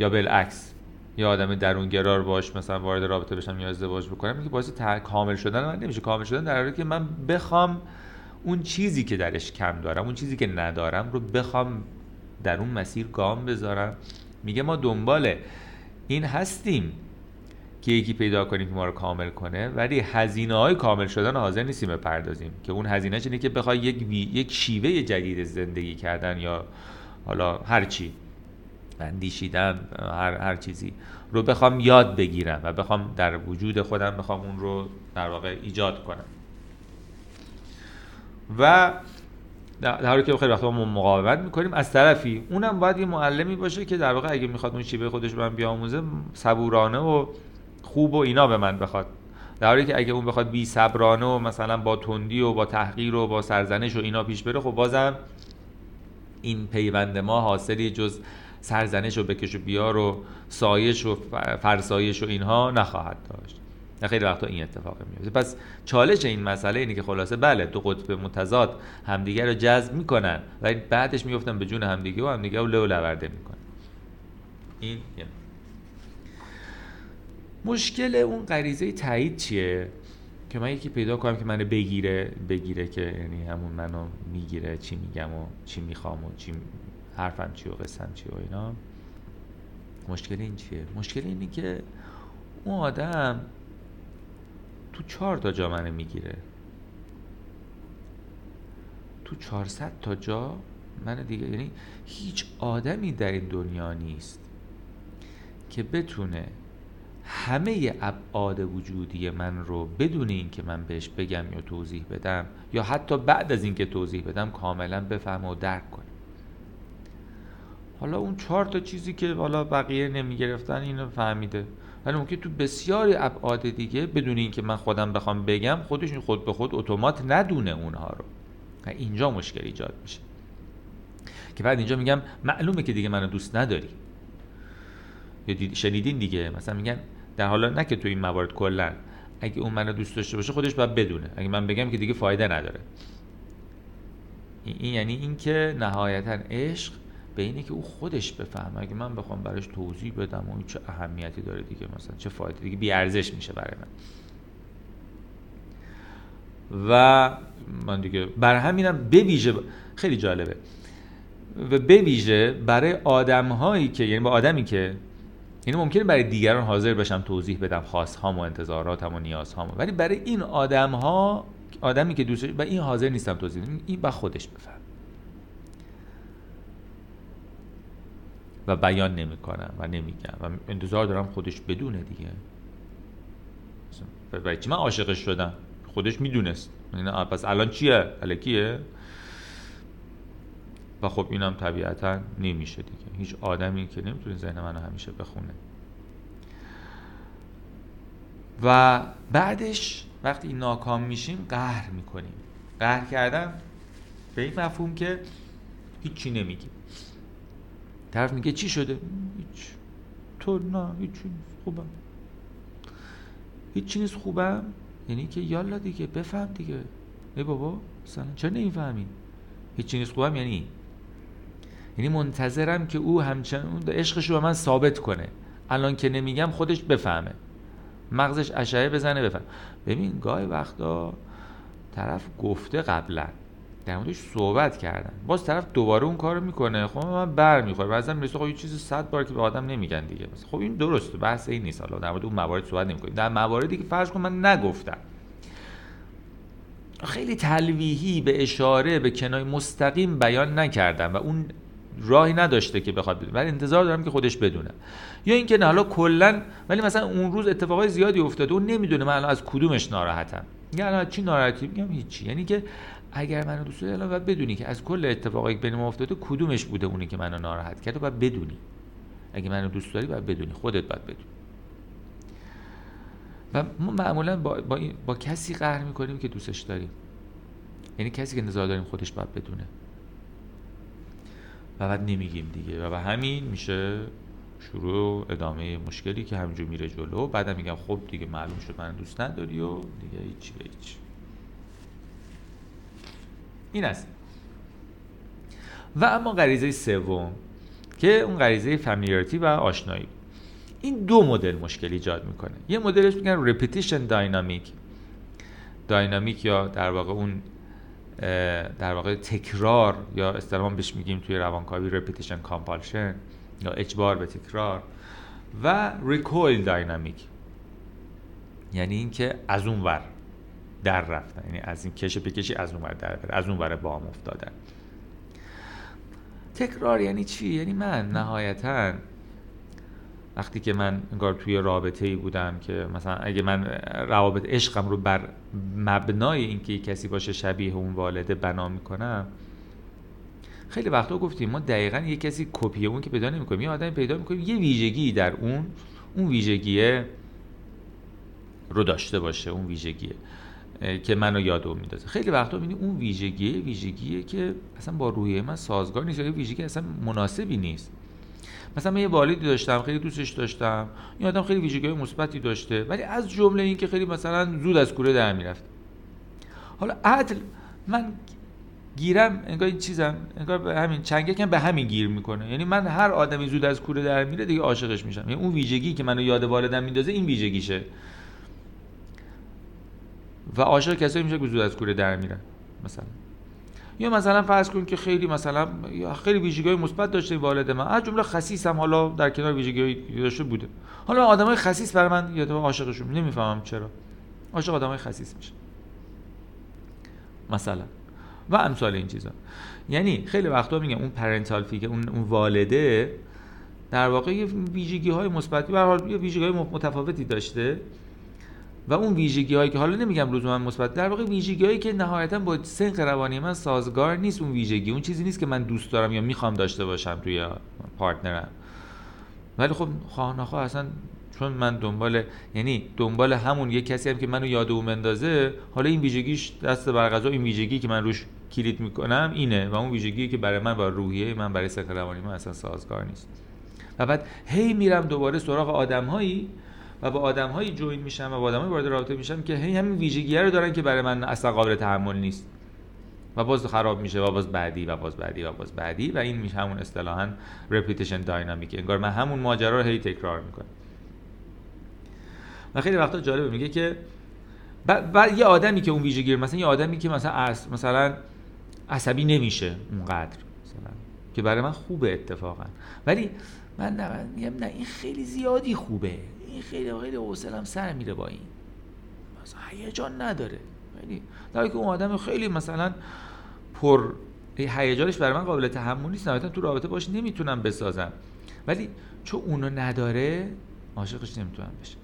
یا بالعکس یه آدم درونگرار باش مثلا وارد رابطه بشم یا ازدواج بکنم که باعث کامل شدن من نمیشه. کامل شدن در حالی که من بخوام اون چیزی که درش کم دارم اون چیزی که ندارم رو بخوام در اون مسیر گام بذارم. میگه ما دنبال این هستیم که یکی پیدا کنیم که ما رو کامل کنه ولی هزینه های کامل شدن حاضر نیستیم بپردازیم. که اون هزینه اینه که بخوای یک, یک شیوه جدید زندگی کردن یا حالا هر چی. اندیشیدن هر, هر چیزی رو بخوام یاد بگیرم و بخوام در وجود خودم بخوام اون رو در واقع ایجاد کنم. و در حالی که خیلی وقتا ما مقاومت می‌کنیم از طرفی اونم باید یه معلمی باشه که در واقع اگه می‌خواد اون شیوه خودش رو من بیاموزه صبورانه و خوب و اینا به من بخواد. در حالی که اگه اون بخواد بی صبرانه و مثلا با تندی و با تحقیر و با سرزنش و اینا پیش بره خب بازم این پیوند ما حاصلی جز سرزنش و بکش و بیار و سایش و فرسایش و اینها نخواهد داشت. نه خیلی وقتا این اتفاق میفته پس چالش این مسئله اینه که خلاصه بله دو قطب متضاد همدیگه رو جذب می‌کنن ولی بعدش میفتن به جون همدیگه و همدیگه رو لو لورده می‌کنن. این مشکل اون غریزه تایید چیه؟ که من یکی پیدا کنم که منو بگیره بگیره که یعنی همون منو می‌گیره چی میگم و چی می‌خوام و چی حرفم چی و قصم چی و اینا. مشکل این چیه؟ مشکل اینه که اون آدم تو چهار تا جا منو می‌گیره. تو 400 تا جا من دیگه یعنی هیچ آدمی در این دنیا نیست که بتونه همه ابعاد وجودی من رو بدون اینکه من بهش بگم یا توضیح بدم یا حتی بعد از اینکه توضیح بدم کاملا بفهم و درک کنه. حالا اون چهار تا چیزی که حالا بقیه نمی گرفتن اینو فهمیده. ولی ممکن تو بسیاری ابعاد دیگه بدون اینکه من خودم بخوام بگم خودشون خود به خود اتومات ندونه اونها رو. اینجا مشکل ایجاد میشه. که بعد اینجا میگم معلومه که دیگه منو دوست نداری. یا شنیدین دیگه؟ مثلا میگن در حالا نه که تو این موارد کلا. اگه اون منو دوست داشته باشه خودش باید بدونه. اگه من بگم که دیگه فایده نداره. این یعنی اینکه نهایتا عشق به اینه که او خودش بفهمه. اگه من بخوام براش توضیح بدم و چه اهمیتی داره دیگه مثلا چه فایده دیگه بی ارزش میشه برای من. و من دیگه بر همینم بویژه خیلی جالبه. و بویژه برای آدم هایی که یعنی با آدمی که یعنی ممکنه برای دیگران حاضر بشم توضیح بدم هام و انتظاراتم و نیازهام ولی برای این آدم ها آدمی که دوستش و این حاضر نیستم توضیح بدم این با خودش بفهم و بیان نمی‌کنم و نمیگم و انتظار دارم خودش بدونه دیگه. برای چی من عاشقش شدم؟ خودش می‌دونست. یعنی پس الان چیه؟ الکیه و خب اینم طبیعتا نمیشه دیگه. هیچ آدمی که نمی‌تونه ذهن منو همیشه بخونه. و بعدش وقتی ناکام میشیم قهر می‌کنیم. قهر کردن به این مفهوم که هیچی نمیگیم. طرف میگه چی شده؟ هیچ. تو نه هیچی نیست خوبم. هیچی نیست خوبم؟ یعنی که یالا دیگه بفهم دیگه. ای بابا سلام چرا نمی‌فهمی؟ هیچی نیست خوبم یعنی؟ یعنی منتظرم که او همچنان عشقش رو به من ثابت کنه. الان که نمیگم خودش بفهمه. مغزش اشعه بزنه بفهم. ببین گاهی وقتا طرف گفته قبلا. در موردش صحبت کردن. باز طرف دوباره اون کارو می‌کنه. خب من بر می‌خوره بعضی می‌رسه خب یه چیزی صد بار که به آدم نمیگن دیگه. خب این درسته. بحث این نیست حالا. در مورد اون موارد صحبت نمی‌کنیم. در مواردی که فرض کن من نگفتم. خیلی تلویحی به اشاره به کنای مستقیم بیان نکردم و اون راهی نداشته که بخواد بدونه ولی انتظار دارم که خودش بدونه. یا اینکه نه حالا کلا ولی مثلا اون روز اتفاقای زیادی افتاده. و نمی‌دونه من الان از کدومش ناراحتم. یا الان چی ناراحتی؟ میگم هیچی. یعنی که اگر منو دوست داری الان بدونی که از کل اتفاقایی که بین ما افتاده کدومش بوده اونی که منو ناراحت کرده؟ باید بدونی. اگه منو دوست داری باید بدونی. خودت باید بدونی. و ما معمولا با, با, با کسی قهر می‌کنیم که دوستش داریم. یعنی کسی که انتظار داریم خودش باید بدونه. و بعد نمیگیم دیگه. و به همین میشه شروع ادامه مشکلی که همینجور میره جلو. بعدم میگم خب دیگه معلوم شد من دوست نداری و دیگه هیچی به هیچ این است. و اما غریزه سوم که اون غریزه فامیلیاریتی و آشنایی. این دو مدل مشکل ایجاد می‌کنه. یه مدلش میگن رپیتیشن داینامیک dynamic یا در واقع اون در واقع تکرار یا اصطلاحا بهش میگیم توی روانکاوی repetition compulsion یا اجبار به تکرار. و recoil dynamic یعنی اینکه از اون ور. در رفتن. یعنی از این کش بکشی از اون ور در بره از اون ور افتادن. تکرار یعنی چی؟ یعنی من نهایتا وقتی که من انگار توی رابطه ای بودم که مثلا اگه من روابط عشقم رو بر مبنای اینکه کسی باشه شبیه اون والده بنا می‌کنم خیلی وقتا گفتیم ما دقیقا یه کسی کپی اون که پیدا نمی‌کنیم یه آدمی پیدا می‌کنیم یه ویژگی در اون اون ویژگیه رو داشته باشه اون ویژگیه. که منو یاد اون میندازه. خیلی وقتا می‌بینی اون ویژگیه ویژگیه که اصلا با روی من سازگار نیست یا ویژگی اصلا مناسبی نیست. مثلا من یه والدی داشتم خیلی دوستش داشتم این آدم خیلی ویژگی مثبتی داشته ولی از جمله این که خیلی مثلا زود از کوره در می‌رفت. حالا عدل من گیرم انگار این چیزم انگار به همین چنگکم به همین گیر می‌کنه. یعنی من هر آدمی زود از کوره در میره دیگه عاشقش میشم. یعنی اون ویژگی که منو یاد والدم میندازه این ویژگیشه. و عاشق کسایی میشه که زود از کوره در میرن مثلا. یا مثلا فرض کن که خیلی مثلا خیلی ویژگی مثبت داشته والد من. از جمله خسیس حالا در کنار ویژگی داشته بوده. حالا آدمای خسیس برای من یا عاشقشون نمی‌فهمم چرا. عاشق آدمای خسیس میشه. مثلا. و امثال این چیزا. یعنی خیلی وقتا میگم اون پرنتال فیگه اون اون والده در واقع یه ویژگی های مثبتی به حال یه ویژگی های متفاوتی داشته. و اون ویژگی هایی که حالا نمیگم لزوما مثبت در واقع ویژگی هایی که نهایتا با سنق روانی من سازگار نیست اون ویژگی. اون چیزی نیست که من دوست دارم یا می‌خوام داشته باشم توی پارتنرم. ولی خب خواه اصلا چون من دنبال یعنی دنبال همون یه کسی هم که منو یاد اون مندازه حالا این ویژگیش دست بر این ویژگی که من روش کلید می‌کنم اینه و اون ویژگی که برای من با روحیه من برای سنق روانی من اصلا سازگار نیست. و بعد هی میرم دوباره سراغ آدمهایی و با آدم هایی جوین میشم و با آدم وارد رابطه میشم که هی همین ویژگی رو دارن که برای من اصلا قابل تحمل نیست. و باز خراب میشه و باز بعدی و باز بعدی و باز بعدی و این میشه همون اصطلاحا رپیتیشن داینامیک انگار من همون ماجرا رو هی تکرار می‌کنم. و خیلی وقتا جالبه میگه که بعد یه آدمی که اون ویژگی مثلا یه آدمی که مثلا مثلا عصبی نمیشه اونقدر مثلا که برای من خوبه اتفاقا. ولی من میگم نه این خیلی زیادی خوبه. این خیلی خیلی حوصلم سر میره با این. مثلا هیجان نداره. یعنی در که اون آدم خیلی مثلا پر هیجانش برای من قابل تحمل نیست. مثلا تو رابطه باش نمی‌تونم بسازم. ولی چون اونو نداره عاشقش نمی‌تونم بشه.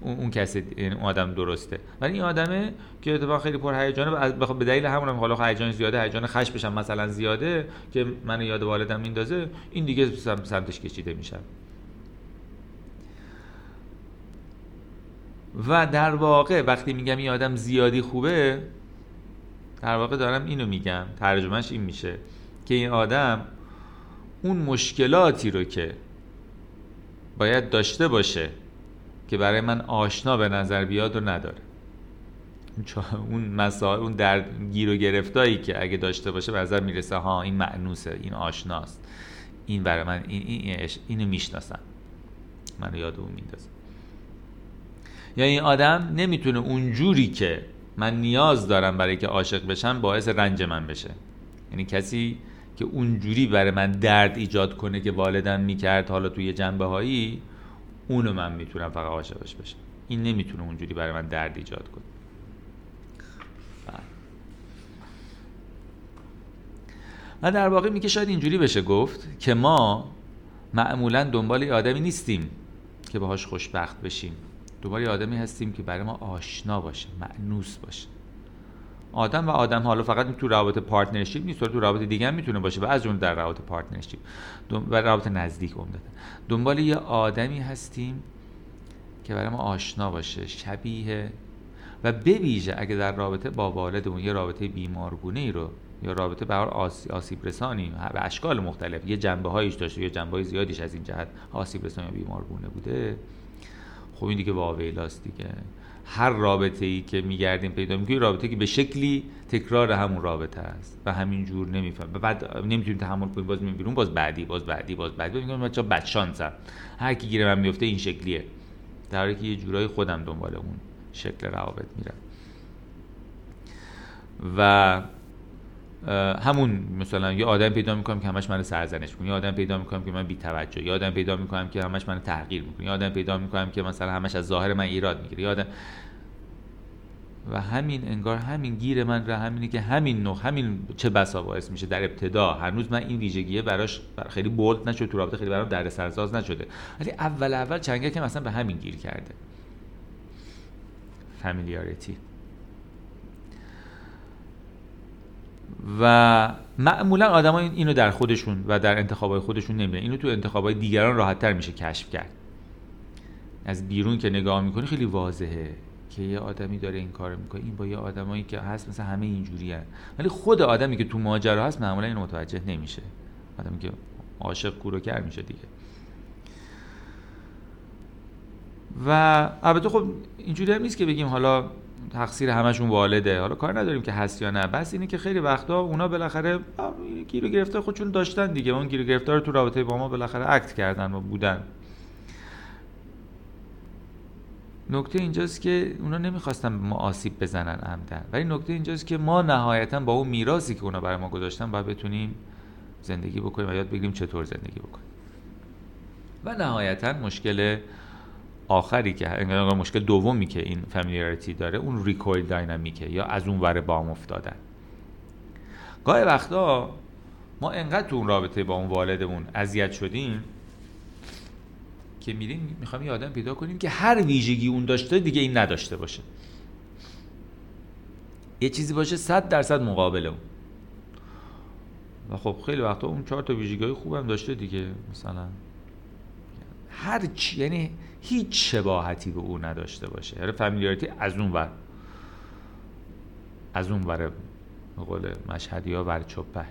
اون, اون کسی یعنی اون آدم درسته. ولی این آدمه که اتفاقا خیلی پر هیجانه به دلیل همون هم حالا هیجان زیاده هیجان خش بشم مثلا زیاده که من یاد والدم میندازه این دیگه سمتش کشیده میشم. و در واقع وقتی میگم این آدم زیادی خوبه در واقع دارم اینو میگم ترجمهش این میشه که این آدم اون مشکلاتی رو که باید داشته باشه که برای من آشنا به نظر بیاد رو نداره. اون مسائل اون در گیر و گرفتایی که اگه داشته باشه به نظر می‌رسه ها این معنوسه این آشناست. این برای من این, این اینو می‌شناسم. منو یاد اون میندازم. یا این آدم نمی‌تونه اونجوری که من نیاز دارم برای که عاشق بشم باعث رنج من بشه. یعنی کسی که اونجوری برای من درد ایجاد کنه که والدم می‌کرد حالا توی جنبه هایی اونو من می‌تونم فقط عاشقش بشم. این نمی‌تونه اونجوری برای من درد ایجاد کنه. بله. و در واقع میگه شاید اینجوری بشه گفت که ما معمولا دنبال آدمی نیستیم که باهاش خوشبخت بشیم. دنبال آدمی هستیم که برای ما آشنا باشه مأنوس باشه. آدم و آدم حالا فقط تو روابط partnership نیست تو روابط دیگه هم می‌تونه باشه و از اون در روابط partnership و روابط نزدیک عمدتا دنبال یه آدمی هستیم که برای ما آشنا باشه شبیه و بویژه اگه در رابطه با والدمون یه رابطه بیمارگونه ای رو یا رابطه به آسیب رسانی به اشکال مختلف یه جنبه هایش داشته یا جنبه های زیادیش از این جهت آسیب رسانی یا بیمارگونه بوده. خب این دیگه واویلاست دیگه. هر رابطه ای که میگردیم پیدا می‌کنیم رابطه که به شکلی تکرار همون رابطه است و همین جور نمیفهم. و بعد نمی‌تونیم تحمل کنیم باز می‌بینیم باز بعدی باز بعدی باز بعدی. میگم بچا بدشانسم هر کی گیره من میفته این شکلیه. در حالی که یه جورایی خودم دنبال اون شکل روابط میرم. و همون مثلا یه آدم پیدا می‌کنم که همش من سرزنش می‌کنه یه آدم پیدا می‌کنم که من بی توجه یه آدم پیدا می‌کنم که همش من تحقیر می‌کنه یه آدم پیدا می‌کنم که مثلا همش از ظاهر من ایراد می‌گیره. یه آدم و همین انگار همین گیر من را همینه که همین نوع همین چه بسا باعث میشه در ابتدا. هنوز من این ویژگیه براش خیلی بولد نشد تو رابطه خیلی برام در سرساز نشده. ولی اول اول که مثلا به همین گیر کرده. فامیلیاریتی و معمولا آدما اینو در خودشون و در انتخابای خودشون نمیرن اینو تو انتخابای دیگران راحتتر میشه کشف کرد. از بیرون که نگاه می‌کنی خیلی واضحه که یه آدمی داره این کار می‌کنه. این با یه آدمایی که هست مثل همه اینجوری هست ولی خود آدمی که تو ماجرا هست معمولا اینو متوجه نمیشه. آدمی که عاشق کور میشه دیگه. و البته خب اینجوری هم نیست که بگیم حالا تقصیر همشون والده. حالا کار نداریم که هست یا نه. بس اینه که خیلی وقتا اونا بالاخره گیر و گرفتار خودشون داشتن دیگه. اون گیر و گرفتار تو رابطه با ما بالاخره اکت کردن و بودن. نکته اینجاست که اونا نمی‌خواستن ما آسیب بزنن عمدن. ولی نکته اینجاست که ما نهایتا با اون میراثی که اونا برای ما گذاشتن باید بتونیم زندگی بکنیم و یاد بگیریم چطور زندگی بکنیم. و نهایتا مشکل آخری که مشکل دومی که این فامیلیاریتی داره اون ریکویل داینامیکه یا از اون ور بام افتادن. گاهی وقتا ما انقدر تو اون رابطه با اون والدمون اذیت شدیم که میریم می‌خوام یه آدم پیدا کنیم که هر ویژگی اون داشته دیگه این نداشته باشه. یه چیزی باشه صد درصد مقابل اون. و خب خیلی وقتا اون چهار تا ویژگی خوبم داشته دیگه مثلا. هر چی یعنی هیچ شباهتی به او نداشته باشه. یعنی فامیلیاریتی از اون ور. از اون ور قول مشهدی ها ور چپه.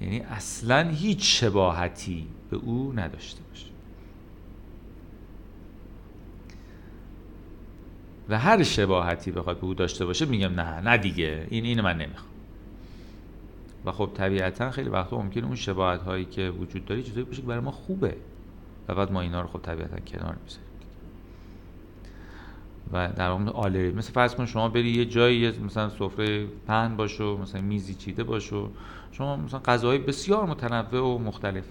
یعنی اصلا هیچ شباهتی به او نداشته باشه. و هر شباهتی بخواد به او داشته باشه میگم نه نه دیگه. این اینو من نمی‌خوام. و خب طبیعتا خیلی وقتا ممکنه اون شباهت هایی که وجود داره چیزایی باشه که برای ما خوبه. و بعد ما اینا رو خب طبیعتا کنار می‌ذاریم. و در واقع آلری مثل فرض کن شما بری یه جایی مثلا سفره پهن باشه مثلا میزی چیده باشه شما مثلا غذاهای بسیار متنوع و مختلف.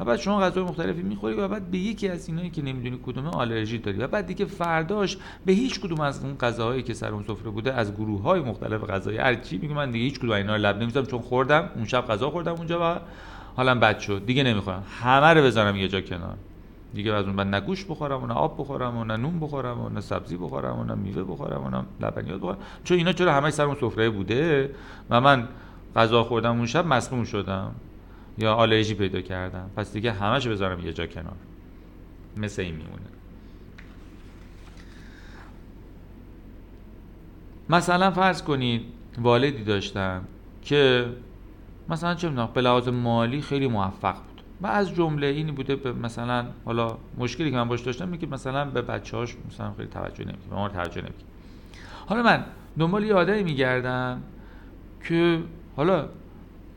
و بعد شما غذای مختلفی می‌خوری و بعد به یکی از اینایی که نمی‌دونی کدومه آلرژی داری. و بعد دیگه فرداش به هیچ کدوم از اون غذاهایی که سر اون سفره بوده از گروه های مختلف غذایی. هر چی میگم من دیگه هیچ کدوم اینا رو لب نمی‌زنم چون خوردم اون شب غذا خوردم اونجا و حالا بد شد. دیگه نمی‌خورم. همه رو بذارم یه جا کنار. دیگه از اون بعد نه گوش بخورم و نه آب بخورم و نه نون بخورم و نه سبزی بخورم و نه میوه بخورم و نه لبنیات بخورم. چون اینا چرا همه سر اون سفره بوده؟ و من غذا خوردم اون شب مسموم شدم. یا آلرژی پیدا کردم. پس دیگه همش بذارم یه جا کنار. مثل این میمونه. مثلا فرض کنید والدی داشتم که مثلا چه می‌دونم به لحاظ مالی خیلی موفق و از جمله اینی بوده به مثلا حالا مشکلی که من باش داشتم میگه مثلا به بچه‌هاش مثلا خیلی توجه نمی‌کنه به ما توجه نمی‌کنه حالا من دنبال یه آدمی میگردم که حالا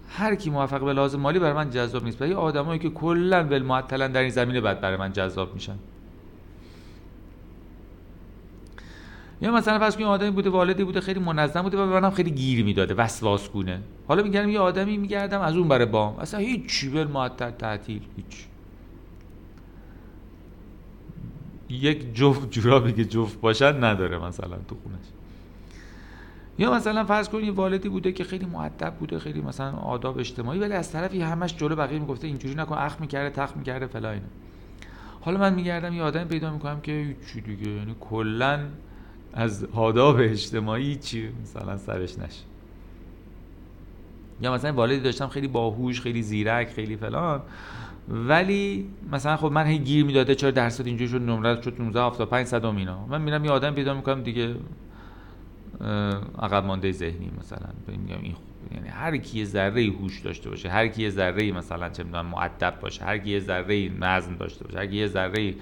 هر کی موفق به لازم مالی برای من جذاب نیست یه آدمایی که کلا ول معطلا در این زمینه بعد برای من جذاب میشن. یا مثلا فرض کنید آدمی بوده والدی بوده خیلی منظم بوده و به منم خیلی گیر می‌داده وسواس گونه حالا میگردم یه آدمی میگردم از اون برای بام. اصلا هیچ چی ول معطل تعطیل هیچ. یک جفت جورابی که جفت باشن نداره مثلا تو خونش. یا مثلا فرض کنید والدی بوده که خیلی مؤدب بوده خیلی مثلا آداب اجتماعی ولی از طرفی همش جلو بقیه می‌گفته اینجوری نکن اخ می‌کرده تخ می‌کرده فلا حالا من میگردم یه آدم پیدا می‌کنم که چی دیگه یعنی کلا از آداب اجتماعی چی مثلا سرش نشه؟ یا مثلا والدی داشتم خیلی باهوش خیلی زیرک خیلی فلان ولی مثلا خب من هی گیر می‌داده چرا درصد اینجوری شد نمره شد 19 75 صد اینا. من میرم یه آدم پیدا می‌کنم دیگه عقب مانده ذهنی مثلا. میگم این یعنی هر کی ذره هوش داشته باشه هر کی ذره مثلا چه می‌دونم مؤدب باشه هر کی ذره نظم داشته باشه هر کی ذره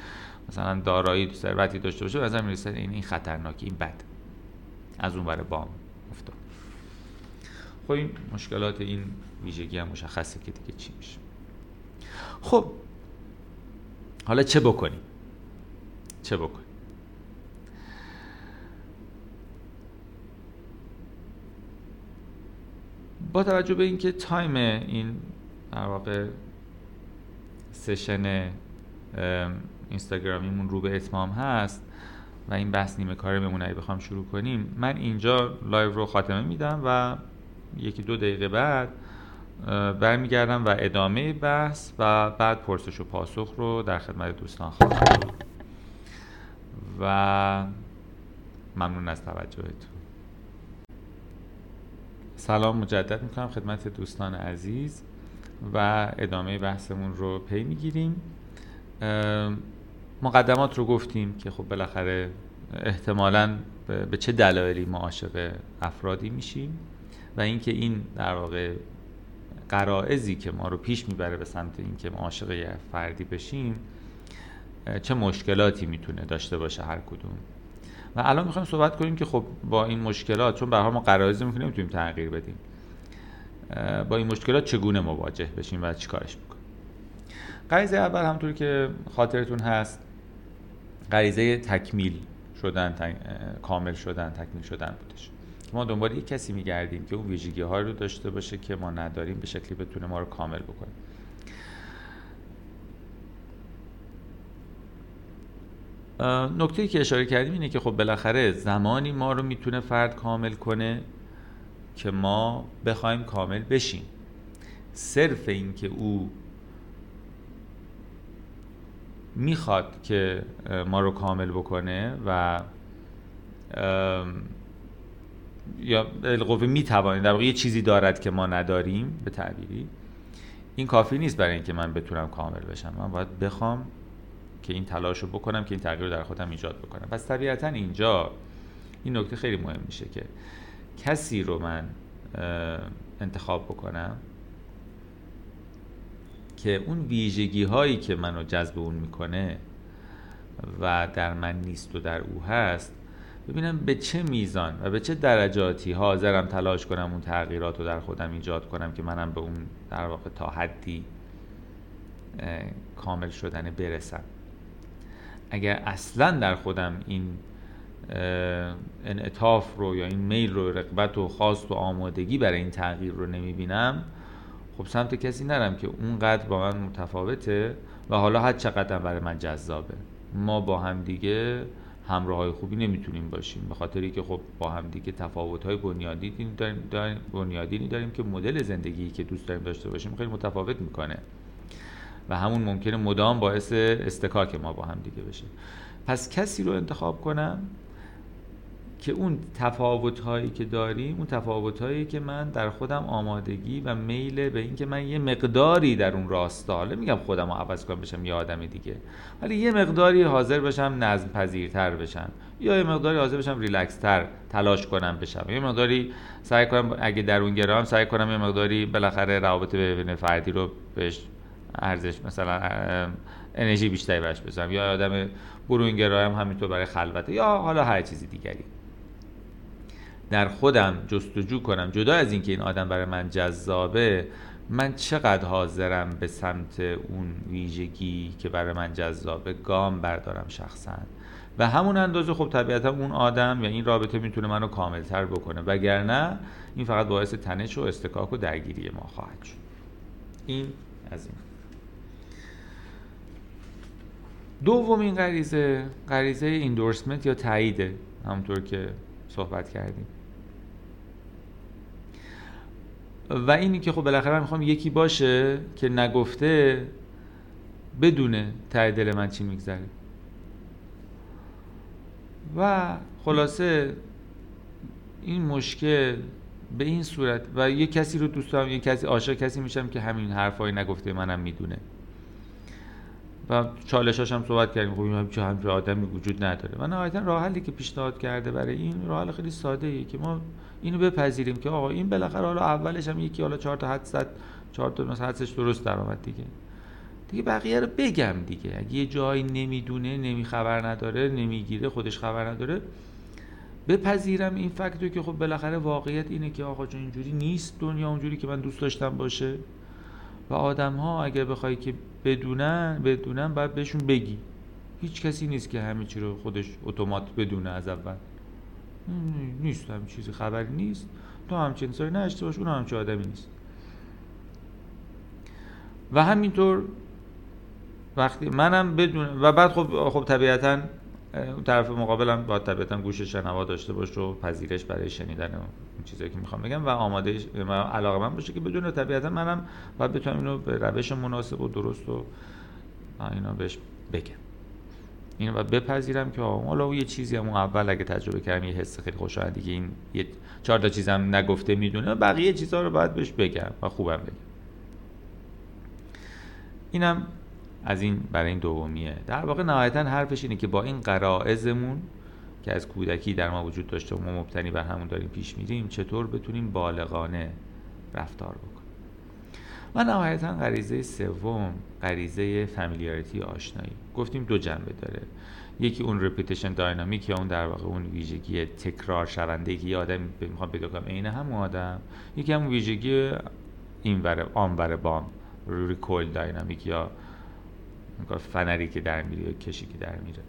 مثلا دارایی ثروتی داشته باشه مثلا می‌رسه این این خطرناکی این بد. از اون برای بام افتاد. خب این مشکلات این ویژگی هم مشخصه که دیگه چی میشه. خب حالا چه بکنیم؟ چه بکنیم؟ با توجه به اینکه تایم این در واقع session اینستاگرامیمون رو به اتمام هست و این بحث نیمه کار بمونه بخوام شروع کنیم. من اینجا live رو خاتمه میدم و یکی دو دقیقه بعد برمیگردم و ادامه بحث و بعد پرسش و پاسخ رو در خدمت دوستان خواهم و ممنون از توجهتون. سلام مجدد می‌کنم خدمت دوستان عزیز و ادامه بحثمون رو پی می‌گیریم. مقدمات رو گفتیم که خب بالاخره احتمالا به چه دلایلی ما عاشق افرادی میشیم و اینکه این در واقع قرائزی که ما رو پیش می‌بره به سمت اینکه ما عاشق فردی بشیم چه مشکلاتی می‌تونه داشته باشه هر کدوم. و الان می‌خوایم صحبت کنیم که خب با این مشکلات چون به ما قرائز می‌کنیم نمی‌تونیم تغییر بدیم با این مشکلات چگونه مواجه بشیم و چیکارش بکنیم؟ غریزه اول همطور که خاطرتون هست غریزه تکمیل شدن کامل شدن تکمیل شدن بودش. ما دنبال یک کسی میگردیم که اون ویژگی ها رو داشته باشه که ما نداریم به شکلی بتونه ما رو کامل بکنه. نکته که اشاره کردیم اینه که خب بالاخره زمانی ما رو می‌تونه فرد کامل کنه که ما بخوایم کامل بشیم. صرف این که او می‌خواد که ما رو کامل بکنه و یا القوه می‌توانید در واقع یه چیزی دارد که ما نداریم به تعبیری. این کافی نیست برای اینکه من بتونم کامل بشم. من باید بخوام که این تلاش رو بکنم که این تغییر رو در خودم ایجاد بکنم. پس طبیعتا اینجا این نکته خیلی مهم میشه که کسی رو من انتخاب بکنم که اون ویژگی هایی که منو جذب اون می‌کنه و در من نیست و در او هست ببینم به چه میزان و به چه درجاتی حاضرم تلاش کنم اون تغییرات رو در خودم ایجاد کنم که منم به اون در واقع تا حدی کامل شدن برسم. اگر اصلا در خودم این انعطاف رو یا این میل رو رقبت و خواست و آمادگی برای این تغییر رو نمی‌بینم خب سمت کسی نرم که اونقدر با من متفاوته و حالا هر چقدر برای من جذابه. ما با هم دیگه همراه های خوبی نمی‌تونیم باشیم. به خاطری که خب با هم دیگه تفاوت های بنیادینی داریم, داریم بنیادینی داریم که مدل زندگی که دوست داریم داشته باشیم خیلی متفاوت می‌کنه. و همون ممکنه مدام باعث استکاک ما با هم دیگه بشه. پس کسی رو انتخاب کنم که اون تفاوت هایی که داریم اون تفاوت هایی که من در خودم آمادگی و میل به اینکه من یه مقداری در اون راستا حالا میگم خودم رو عوض کنم بشم یه آدم دیگه ولی یه مقداری حاضر بشم نظم پذیرتر بشم یا یه مقداری حاضر بشم ریلکس تر تلاش کنم بشم. یه مقداری سعی کنم اگه در اون گرام سعی کنم یه مقداری بالاخره روابط بین فردی رو بهش ارزش مثلا انرژی بیشتری براش بذارم یا آدم برونگرا هم همینطور برای خلوته یا حالا هر چیزی دیگری. در خودم جستجو کنم. جدا از اینکه این آدم برای من جذابه من چقدر حاضرم به سمت اون ویژگی که برای من جذابه گام بردارم شخصا. و همون اندازه خب طبیعتا اون آدم یا این رابطه می‌تونه منو کاملتر بکنه. وگرنه این فقط باعث تنش و استکاک و درگیری ما خواهد شد. این از این. دومین غریزه غریزه ایندورسمنت یا تاییده همونطور که صحبت کردیم. و اینی که خب بالاخره من می‌خوام یکی باشه که نگفته بدونه ته دل من چی میگذره. و خلاصه این مشکل به این صورت و یه کسی رو دوست دارم یه کسی عاشق کسی میشم که همین حرفایی نگفته منم می‌دونه. و چالشاش هم صحبت کردیم. خب این چه همچه آدمی وجود نداره. و نهایتا راه حلی که پیشنهاد کرده برای این راه حل خیلی ساده ای که ما اینو بپذیریم که آقا این بالاخره حالا اولش هم یکی حالا چهار تا حد زد چهار تا مثلا حدسش درست در آمد دیگه. دیگه بقیه رو بگم دیگه. اگه یه جایی نمی‌دونه نمی خبر نداره نمی‌گیره خودش خبر نداره بپذیرم این فکت که خب بالاخره واقعیت اینه که آقا جون اینجوری نیست دنیا اونجوری که من دوست داشتم باشه. و آدم ها اگر بخوای که بدونن بدونن باید بهشون بگی. هیچ کسی نیست که همه چی رو خودش اتومات بدونه از اول. نیست هم چیزی خبری نیست. تو همچین ساری نشته باش اون همچه آدمی نیست. و همینطور وقتی منم بدون و بعد خب خب طبیعتا اون طرف مقابلم باید طبیعتا گوش شنوا داشته باشه و پذیرش برای شنیدن اون چیزایی که می‌خوام بگم و آماده علاقه من باشه که بدون طبیعتا منم باید بتونم اینو به روش مناسب و درست و اینا بهش بگم. اینو باید بپذیرم که حالا یه چیزی هم اول اگه تجربه کردم یه حس خیلی خوشایندی که این یه چهار تا چیزم نگفته می‌دونه بقیه چیزها رو باید بهش بگم و خوبم بگم. اینم از این برای این دومیه. در واقع نهایتا حرفش اینه که با این قرائزمون که از کودکی در ما وجود داشته و ما مبتنی بر همون داریم پیش میریم چطور بتونیم بالغانه رفتار بکنیم؟ و نهایتا غریزه سوم غریزه فامیلیاریتی آشنایی. گفتیم دو جنبه داره. یکی اون رپیتیشن داینامیک یا اون در واقع اون ویژگی تکرار شونده که آدم می‌خوام پیدا کنم عین همون آدم. یکی هم ویژگی این ور آن ور بام ریکول داینامیک یا فنری که در میره یا کشی که در میره.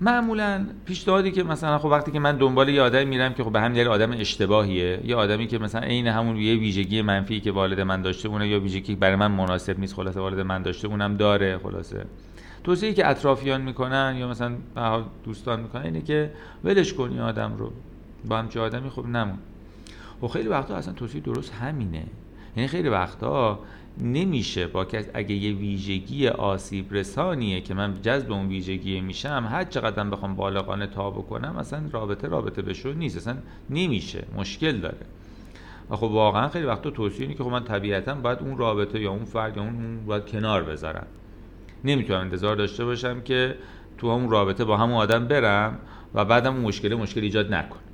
معمولا پیشنهادی که مثلا خب وقتی که من دنبال یه آدمی میرم که خب به هم آدم اشتباهیه یه آدمی که مثلا عین همون یه ویژگی منفی که والد من داشته اونه یا ویژگی برای من مناسب نیست خلاصه والد من داشته اونم داره خلاصه. توصیه که اطرافیان می‌کنن یا مثلا دوستان می‌کنن اینه که ولش کنی آدم رو. با همچه آدمی؟ خب نمون و خب خیلی وقتا اصلا توصیه درست همینه. یعنی خیلی وقتا نمیشه با کس اگه یه ویژگی آسیب رسانیه که من جذب اون ویژگی میشم هر چقدر بخوام بالغانه تا بکنم اصلا رابطه رابطه بشو نیست اصلا نمیشه مشکل داره. و خب واقعا خیلی وقتا توصیه اینه که خب من طبیعتا باید اون رابطه یا اون فرد یا اون باید کنار بذارم. نمی‌تونم انتظار داشته باشم که تو همون رابطه با همون آدم برم و بعدم اون مشکل مشکل ایجاد نکنه.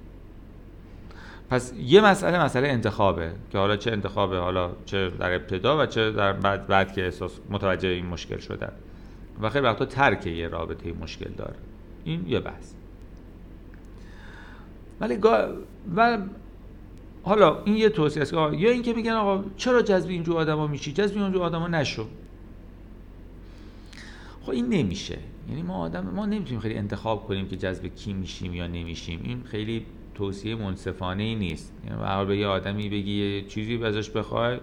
پس یه مسئله مسئله انتخابه که حالا چه انتخابه حالا چه در ابتدا و چه در بعد, بعد که احساس متوجه این مشکل شدن و خیلی وقتا ترک یه رابطه مشکل داره. این یه بحث. ولی و حالا این یه توصیه است یا اینکه میگن آقا چرا جذب اینجور آدما میشی؟ جذب اینجور آدما نشو. خب این نمیشه. یعنی ما آدم ما نمی‌تونیم خیلی انتخاب کنیم که جذب کی میشیم یا نمیشیم. این خیلی توصیه منصفانه ای نیست. یعنی به یه آدمی بگی یه چیزی ازش بخوای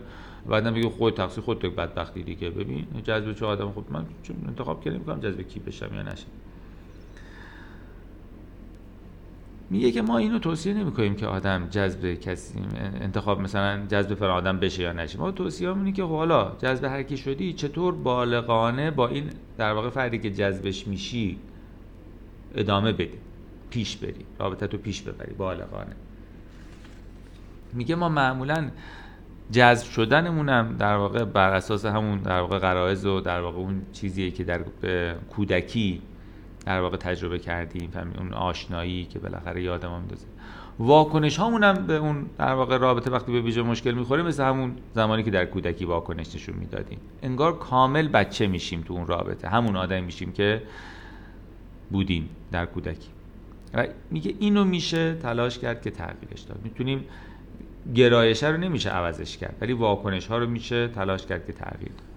بعدم بگی خود تقصیر خودت بدبختی دیگه. ببین جذب چه آدم؟ خود من انتخاب کردم می‌کنم جذب کی بشم یا نشم. میگه که ما اینو توصیه نمی‌کنیم که آدم جذب کسی انتخاب مثلا جذب فلان آدم بشه یا نشه. ما توصیه اینه که خب حالا جذب هر کی شدی چطور بالغانه با این در واقع فردی که جذبش میشی ادامه بدی. پیش بری. رابطه تو پیش ببری. بالغانه میگه ما معمولا جذب شدنمونم در واقع بر اساس همون در واقع غرایز و در واقع اون چیزیه که در کودکی در واقع تجربه کردیم اون آشنایی که بالاخره یادم میندازه واکنش هامون هم به اون در واقع رابطه وقتی به ویژه مشکل می‌خوره مثل همون زمانی که در کودکی واکنش نشون می‌دادیم. انگار کامل بچه میشیم تو اون رابطه. همون آدم میشیم که بودیم در کودکی. میگه اینو میشه تلاش کرد که تغییرش داد. می‌تونیم گرایشه رو نمیشه عوضش کرد ولی واکنش ها رو میشه تلاش کرد که تغییر داد.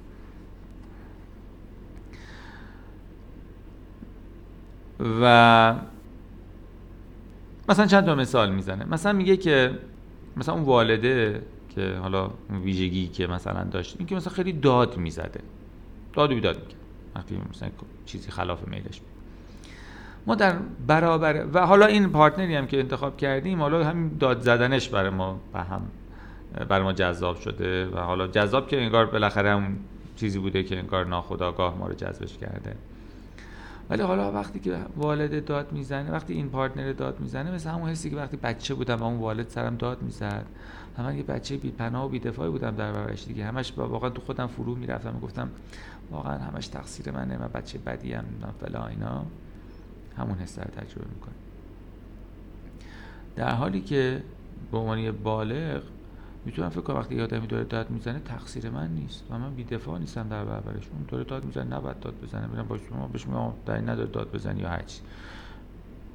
و مثلا چند تا مثال می‌زنه. مثلا میگه که مثلا اون والده که حالا ویژگی که مثلا داشت این که مثلا خیلی داد می‌زده. داد و بیداد می‌کرد. مثلا چیزی خلاف میلش بود. ما در برابر و حالا این partner ی هم که انتخاب کردیم حالا همین داد زدنش برای ما به هم برای ما جذاب شده و حالا جذاب که انگار بالاخره هم چیزی بوده که انگار ناخودآگاه ما رو جذبش کرده. ولی حالا وقتی که والد داد می‌زنه وقتی این partner داد می‌زنه مثل همون حسی که وقتی بچه بودم و اون والد سرم داد می‌زد. من یه بچه بی پناه و بی دفاعی بودم در برابرش دیگه. همش واقعا تو خودم فرو می‌رفتم می‌گفتم واقعا همش تقصیر منه من بچه بدی ام فلا اینا. همون حس رو تجربه می‌کنه. در حالی که به عنوان بالغ می‌تونم فکر کنم وقتی یه آدمی داره داد می‌زنه تقصیر من نیست و من بی‌دفاع نیستم در برابرش. اون داره داد می‌زنه نباید داد بزنه. میرم با شما بهش میگم این نداره داد بزنی یا هرچی.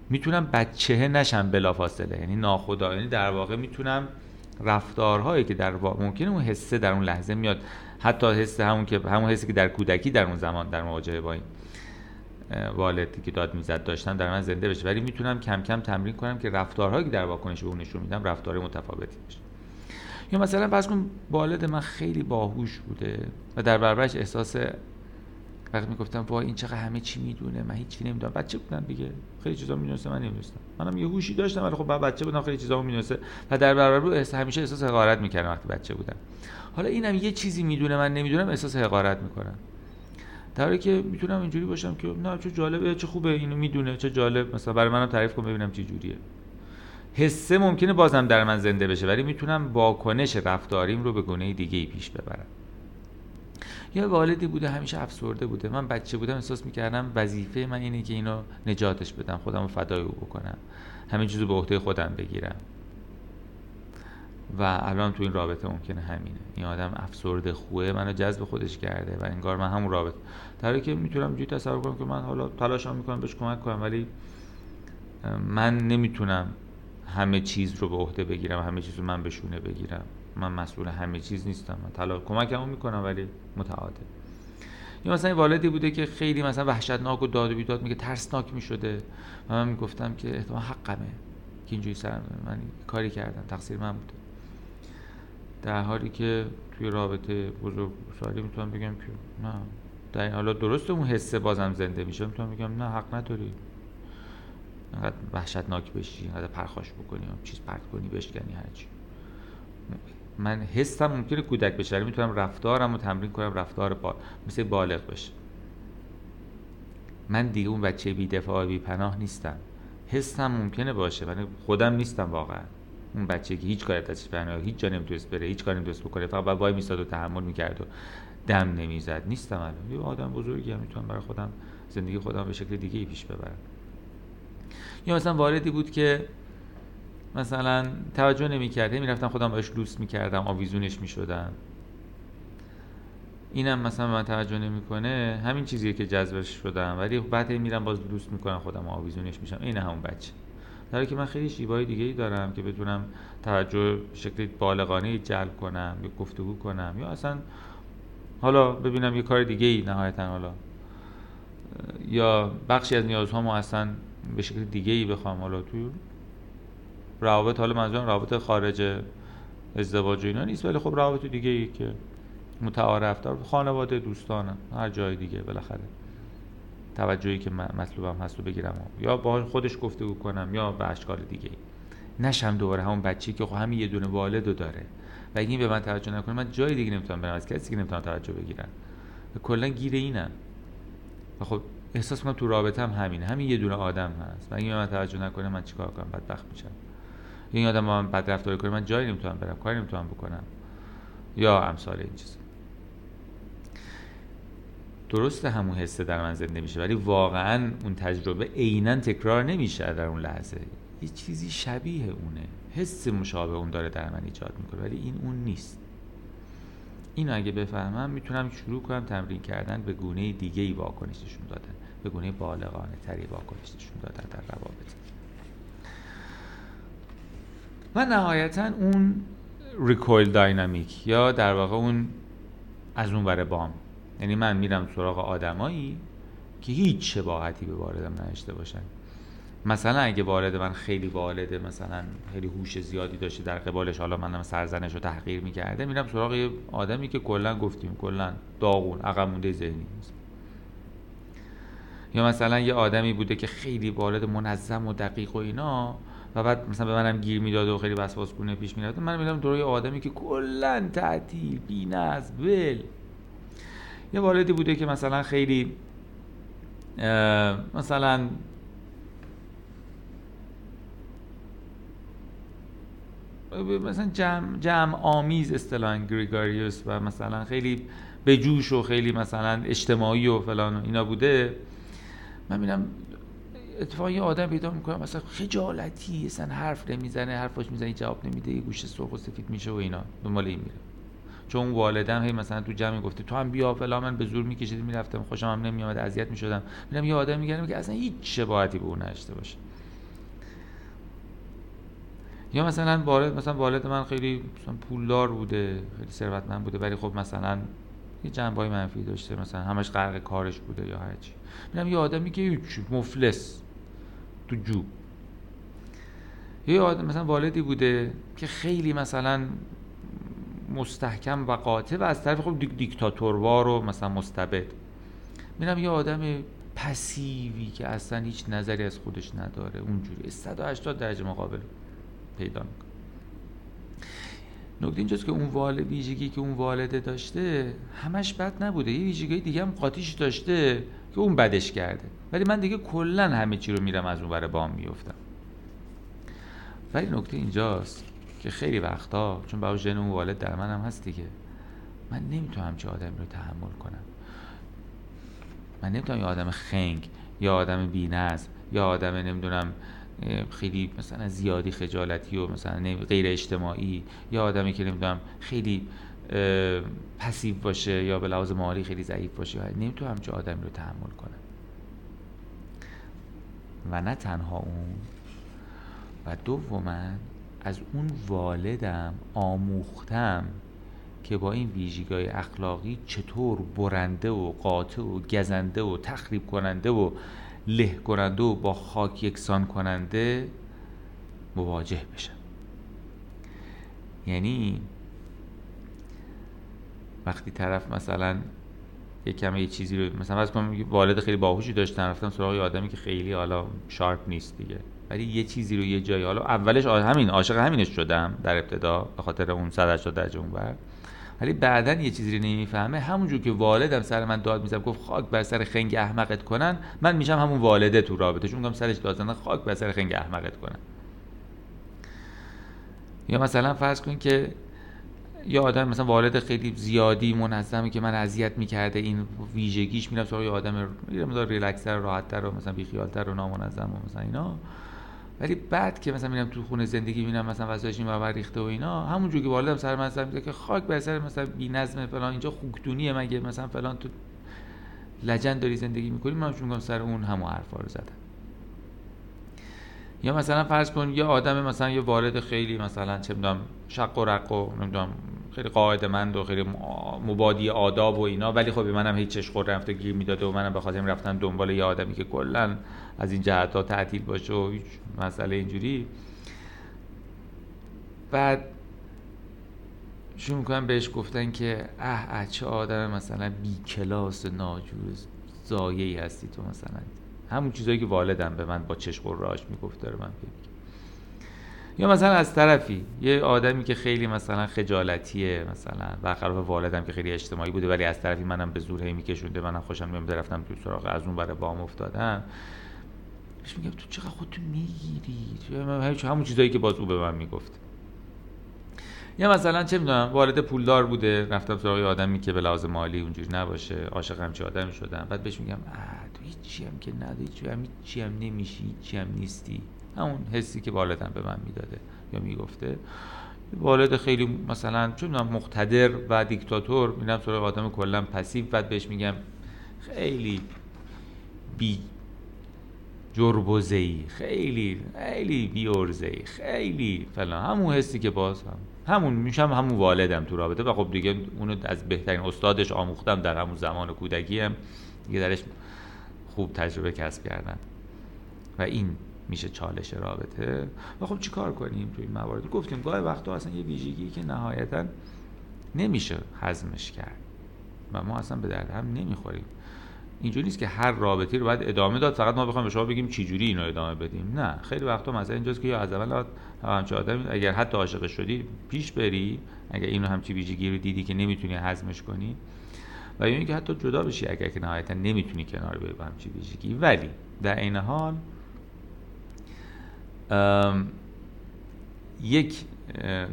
می‌تونم بچه نشم بلافاصله. یعنی ناخدا یعنی در واقع می‌تونم رفتارهایی که در واقع ممکنه اون حسه در اون لحظه میاد. حتی حس همون که همون حسی که در کودکی در اون زمان در مواجهه با این. والدی که داد می‌زد داشتم در من زنده بشه. ولی می‌تونم کم کم تمرین کنم که رفتارهایی که در واکنش به اون نشون میدم رفتار متفاوتی بشه یا مثلا فرض کن والد من خیلی باهوش بوده و در برابرش احساس وقتی می‌گفتم وای این چقدر همه چی می‌دونه من هیچی نمی‌دونم. بچه بودم دیگه. خیلی چیزا می‌دونستم من نمی‌دونستم. منم یه هوشی داشتم ولی خب بچه بودم خیلی چیزا می‌دونسته. و در برابر رو همیشه احساس حقارت می‌کردم وقتی بچه بودم. حالا اینم یه چیزی می‌دونه من نمی‌دونم احساس حقارت می‌کنم. در که می‌تونم اینجوری باشم که نه چه جالبه چه خوبه اینو می‌دونه چه جالب. مثلا برای منم تعریف کن ببینم چه جوریه. حسه ممکنه بازم در من زنده بشه ولی می‌تونم واکنش رفتاریم رو به گونه دیگه ای پیش ببرم. یا والدی بوده همیشه افسرده بوده. من بچه بودم احساس می‌کردم وظیفه من اینه که اینو نجاتش بدم خودم رو فدای او بکنم همین چیزو به عهده خودم بگیرم. و الان تو این رابطه ممکنه همینه. این آدم افسرده خوه منو جذب خودش کرده و انگار من همون رابطه در که می‌تونم جوی تصور کنم که من حالا تلاشم می‌کنم بهش کمک کنم ولی من نمی‌تونم همه چیز رو به عهده بگیرم همه چیز رو من بشونه بگیرم. من مسئول همه چیز نیستم. من تلا کمکمو می‌کنم ولی متعادل. یا مثلا والدی بوده که خیلی مثلا وحشتناک و داد و بیداد میگه ترسناک می‌شده. و من می‌گفتم که احتمال حقمه که اینجوری سرم من کاری کردم تقصیر من بوده. در حالی که توی رابطه بزرگ سالی می‌تونم بگم که نه. در حالا درست اون حسه بازم زنده میشه می‌تونم بگم نه حق نداری. انقدر وحشتناک بشی انقدر پرخاش بکنی چیز پرت کنی بشکنی هرچی من حسم ممکنه کودک بشه می‌تونم رفتارم رو تمرین کنم رفتار با... مثل بالغ بشه. من دیگه اون بچه بی دفاع بی پناه نیستم. حسم ممکنه باشه ولی خودم نیستم واقعا. اون بچه که هیچ کاری ازش پناه هیچ جا نمی‌تونست بره هیچ کاری نمی‌تونست بکنه فقط وای میستاد و تحمل می‌کرد و دم نمی‌زد. نیستم الان. یه آدم بزرگی هم می‌تونم برای خودم زندگی خودم به شکل دیگه ای پیش ببرم. یا مثلا واردی بود که مثلا توجه نمی‌کرد. می‌رفتم خودم باش لوس می‌کردم آویزونش می‌شدم. اینم مثلا من توجه نمی‌کنه. همین چیزیه که جذبش شدم. ولی بعد میرم باز لوس می‌کنم خودم آویزونش میشم. این همون بچه. در که من خیلی شیبای دیگه ای دارم که بتونم توجه شکلی بالغانه جلب کنم یا گفتگو کنم. یا اصلا حالا ببینم یه کار دیگه ای نهایتا حالا. یا بخشی از نیازهامو اصلا به شکل دیگه ای بخوام حالا تو روابط حالا منظورم روابط خارج ازدواج و اینا نیست ولی خب روابط دیگه ای که متعارف دار خانواده دوستانم هر جای دیگه بالاخره. توجهی که مطلوبم هست رو بگیرم یا با خودش گفتگو کنم یا به اشکال دیگه نشم دوباره همون بچه‌ای که خب همین یه دونه والدو داره. و این به من توجه نکنه من جای دیگه نمی‌تونم برم از کسی که نمی‌تونم توجه بگیرم. و کلا گیر اینم. و خب احساس کنم تو رابطه هم همینه. همین یه دونه آدم هست. و اگه به من توجه نکنه من چیکار کنم؟ بدبخت میشم. این آدم با من بد رفتار کنه من جایی نمی‌تونم برم کاری نمی‌تونم بکنم. یا امثال این چیز درست همون حسه در من زنده میشه ولی واقعا اون تجربه عینا تکرار نمیشه در اون لحظه. یه چیزی شبیه اونه. حس مشابه اون داره در من ایجاد می‌کنه ولی این اون نیست. اینو اگه بفهمم می‌تونم شروع کنم تمرین کردن به گونه دیگه ای واکنششون دادن به گونه بالغانه تری واکنششون دادن در روابط. و نهایتا اون ریکویل داینامیک یا در واقع اون از اون بره بام. یعنی من میرم سراغ آدمایی که هیچ شباهتی به واردم نداشته باشن. مثلا اگه وارد من خیلی والده مثلا خیلی هوش زیادی داشته در قبالش حالا منم سرزنش رو تحقیر می‌کرده میرم سراغ یه آدمی که کلا گفتیم کلا داغون عقب مونده ذهنی یا مثلا یه آدمی بوده که خیلی والد منظم و دقیق و اینا و بعد مثلا به منم گیر می‌داد و خیلی وسواسگونه پیش می‌رفت من میرم دور آدمی که کلا تعطیل بی‌نظم ول. یه والدی بوده که مثلا خیلی مثلا مثلا جمع, جمع آمیز اصطلاحا گریگاریوس و مثلا خیلی به جوش و خیلی مثلا اجتماعی و فلان و اینا بوده. من میرم اتفاقا یه آدم پیدا می‌کنم مثلا خجالتی اصلا حرف نمی‌زنه حرفاش می‌زنه جواب نمیده یه گوش سرخ و سفید میشه و اینا. دنبال این میره چون والدم هی مثلا تو جمع گفته تو هم بیا فلان من به زور میکشیدم می‌رفتم خوشم هم نمیامد اذیت می‌شدم. میرم یه آدم میگم که اصلا هیچ شباهتی به اون نداشته باشه. یا مثلا والد مثلا والد من خیلی مثلا پولدار بوده خیلی ثروتمند بوده ولی خب مثلا یه جنبه منفی داشته مثلا همش غرق کارش بوده یا هرچی میرم یه آدمی که هیچ مفلس تو جو. یه آدم مثلا والدی بوده که خیلی مثلا مستحکم و قاطع و از طرف خب دیک دیکتاتوروار و مثلا مستبد. میرم یه آدم پسیوی که اصلا هیچ نظری از خودش نداره اونجوری. 180 درجه مقابل. پیدا می‌کنه. نکته اینجاست که اون والد ویژگی که اون والده داشته همش بد نبوده. یه ویژگی دیگه هم قاطیش داشته که اون بدش کرده. ولی من دیگه کلا همه چی رو میرم از اون برای بام میفتم ولی نکته اینجاست که خیلی وقتا چون با ژن اون والد در منم هست دیگه من نمی‌تونم چه آدمی رو تحمل کنم. من نمی‌تونم یه آدم خنگ یا آدم بی‌نظم یا آدم نمی‌دونم خیلی مثلا زیادی خجالتی و مثلا غیر اجتماعی یا آدمی که نمی‌دونم خیلی پسیو باشه یا به لحاظ مالی خیلی ضعیف باشه نمی‌تونم همچه آدمی رو تحمل کنم. و نه تنها اون و دوما از اون والدم آموختم که با این ویژگی اخلاقی چطور برنده و قاطع و گزنده و تخریب کننده و له کننده و با خاک یکسان کننده مواجه بشم یعنی وقتی طرف مثلا یه کمی یه چیزی رو مثلا از کنم والد خیلی باهوشی داشتن رفتم سراغ یه آدمی که خیلی حالا شارپ نیست دیگه. ولی یه چیزی رو یه جایی حالا اولش همین عاشق همینش شدم در ابتدا به خاطر اون 180 درجه اون بر ولی بعدا یه چیزی رو نمی‌فهمه. همونجور که والدم سر من داد می‌زد گفت خاک بر سر خنگ احمقت کنن من میشم همون والده تو رابطه چون میگم سرش داد خاک بر سر خنگ احمقت کنن. یا مثلا فرض کن که یا آدم مثلا والد خیلی زیادی منظمی که من اذیت می‌کرده این ویژگیش میرم سراغ آدم میرم ریلکسر راحتتر و مثلا بیخیالتر و نامنظم و مثلا اینا. ولی بعد که مثلا میرم تو خونه زندگی می‌بینم مثلا وسایلش این ریخته و اینا همونجوری که والدم سر من سر که خاک بر سر مثلا بی‌نظم فلان اینجا خوکدونیه مگه؟ مثلا فلان تو لجن داری زندگی می‌کنی من میگم سر اون همو حرفا رو زدم. یا مثلا فرض کن یه آدم مثلا یه والد خیلی مثلا چه می‌دونم شق و رق و نمی‌دونم خیلی قاعدمند و خیلی مبادی آداب و اینا ولی خب به منم هیچ چش رفته گیر می‌داده و منم بخاطر رفتم دنبال یه آدمی که کلا از این جهت ها تعطیل باشه و هیچ مسئله اینجوری. بعد شروع می‌کنم بهش گفتن که اه اه چه آدم مثلا بی کلاس ناجوز زایهی هستی تو مثلا. همون چیزایی که والدم به من با چشم راش می‌گفت داره من یا مثلا از طرفی یه آدمی که خیلی مثلا خجالتیه مثلا برخلاف والدم که خیلی اجتماعی بوده ولی از طرفی منم به زور هی میکشونده منم خوشم میاد رفتم تو سراغ از اون برای بام افتادم. بهش میگم تو چقدر خودتو می‌گیری؟ همون چیزایی که باز او به من می‌گفت. یا مثلا چه می‌دونم والد پولدار بوده رفتم سراغ آدمی که به لحاظ مالی اونجوری نباشه عاشق همچی آدمی شدم. بعد بهش میگم تو هیچی هم که نداری هیچی هم نمیشی هیچی هم نیستی. همون حسی که والدم به من می‌داده یا می‌گفته. والد خیلی مثلا چون مقتدر و دیکتاتور. میرم سراغ آدم کلا پسیو. بعد بهش میگم خیلی بی جربوزهی خیلی خیلی بی خیلی فلان. همون حسی که باز هم. همون میشم همون والدم تو رابطه. و خب دیگه اونو از بهترین استادش آموختم. در همون زمان کودکی هم دیگه درش خوب تجربه کسب کردم و این میشه چالش رابطه. و خب چیکار کنیم توی این موارد؟ گفتیم گاهی وقتا اصلا یه ویژگی که نهایتا نمیشه هضمش کرد. و ما اصلا به درد هم نمی‌خوریم. اینجوری نیست که هر رابطی رو باید ادامه داد. فقط ما بخوایم به شما بگیم چی جوری اینو ادامه بدیم. نه. خیلی وقتا مثلا اینجاست که یا از اول همچه آدم اگر حتی عاشق شدی پیش بری. اگر اینو همچی ویژگی رو دیدی که نمی‌تونی هضمش کنی. و یا اینکه حتی جدا بشی اگر که نهایتا نمی‌تونی کنار بیای با همچی ویژگی. ولی در این حال یک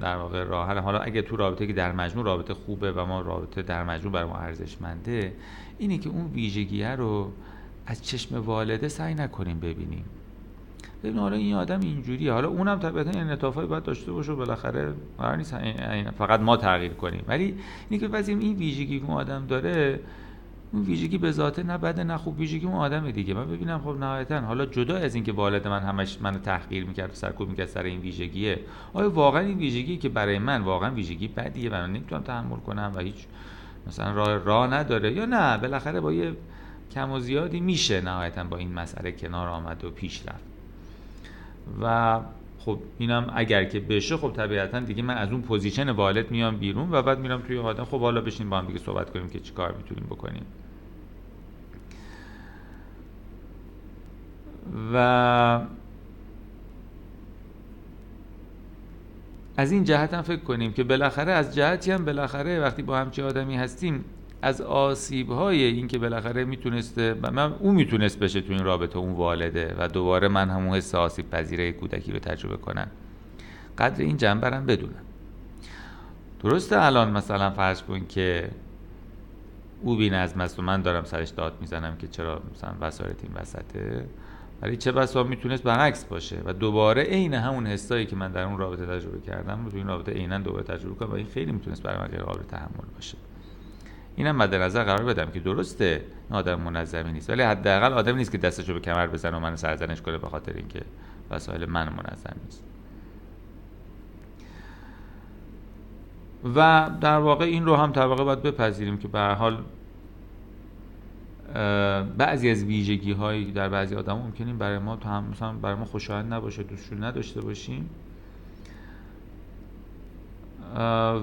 در واقع راه حالا اگه تو رابطه که در مجموع رابطه خوبه و ما رابطه در مجموع برای ما ارزشمنده اینه که اون ویژگیه رو از چشم والده سعی نکنیم ببینیم. ببین حالا این آدم اینجوریه. حالا اونم طبیعتا این انعطافایی باید داشته باشه و بالاخره قرار نیست فقط ما تغییر کنیم. ولی اینکه که این ویژگی اون آدم داره اون ویژگی به ذاته نه بده نه خوب. ویژگی اون آدم دیگه. من ببینم خب نهایتا حالا جدا از اینکه والد من همش منو تحقیر می‌کرد و سرکوب می‌کرد سر این ویژگیه آیا واقعا این ویژگی که برای من واقعا ویژگی بدیه و من نمی‌تونم تحمل کنم و هیچ مثلا راه راه نداره. یا نه بالاخره با یه کم و زیادی میشه نهایتا با این مسئله کنار آمد و پیش رفت. و خب اینم اگر که بشه خب طبیعتا دیگه من از اون position والد میام بیرون و بعد میرم توی آدم خب حالا بشین با هم دیگه صحبت کنیم که چیکار می‌تونیم بکنیم. و از این جهت هم فکر کنیم که بالاخره از جهتی هم بالاخره وقتی با همچی آدمی هستیم از آسیب های این که بالاخره می‌تونسته من اون می‌تونست بشه تو این رابطه اون والده و دوباره من همون حس آسیب پذیر کودکی رو تجربه کنم. قدر این جنبرم بدونم. درسته الان مثلا فرض کن که او بی نظم است و من دارم سرش داد می‌زنم که چرا مثلا وسایل این وسطه. ولی چه بسا می‌تونست برعکس باشه و دوباره عین همون حسایی که من در اون رابطه تجربه کردم تو این رابطه عینا دوباره تجربه کنم و این خیلی می‌تونست برای من غیر قابل تحمل باشه. اینم مد نظر قرار بدم که درسته آدم منظمی نیست ولی حداقل آدم نیست که دستشو به کمر بزنه و من سرزنش کنه به خاطر اینکه وسایل من منظم نیست. و در واقع این رو هم طبقه باید بپذیریم که به حال بعضی از ویژگی هایی در بعضی آدم ممکنیم برای ما تو هم مثلا برای ما خوشایند نباشه دوستشون نداشته باشیم.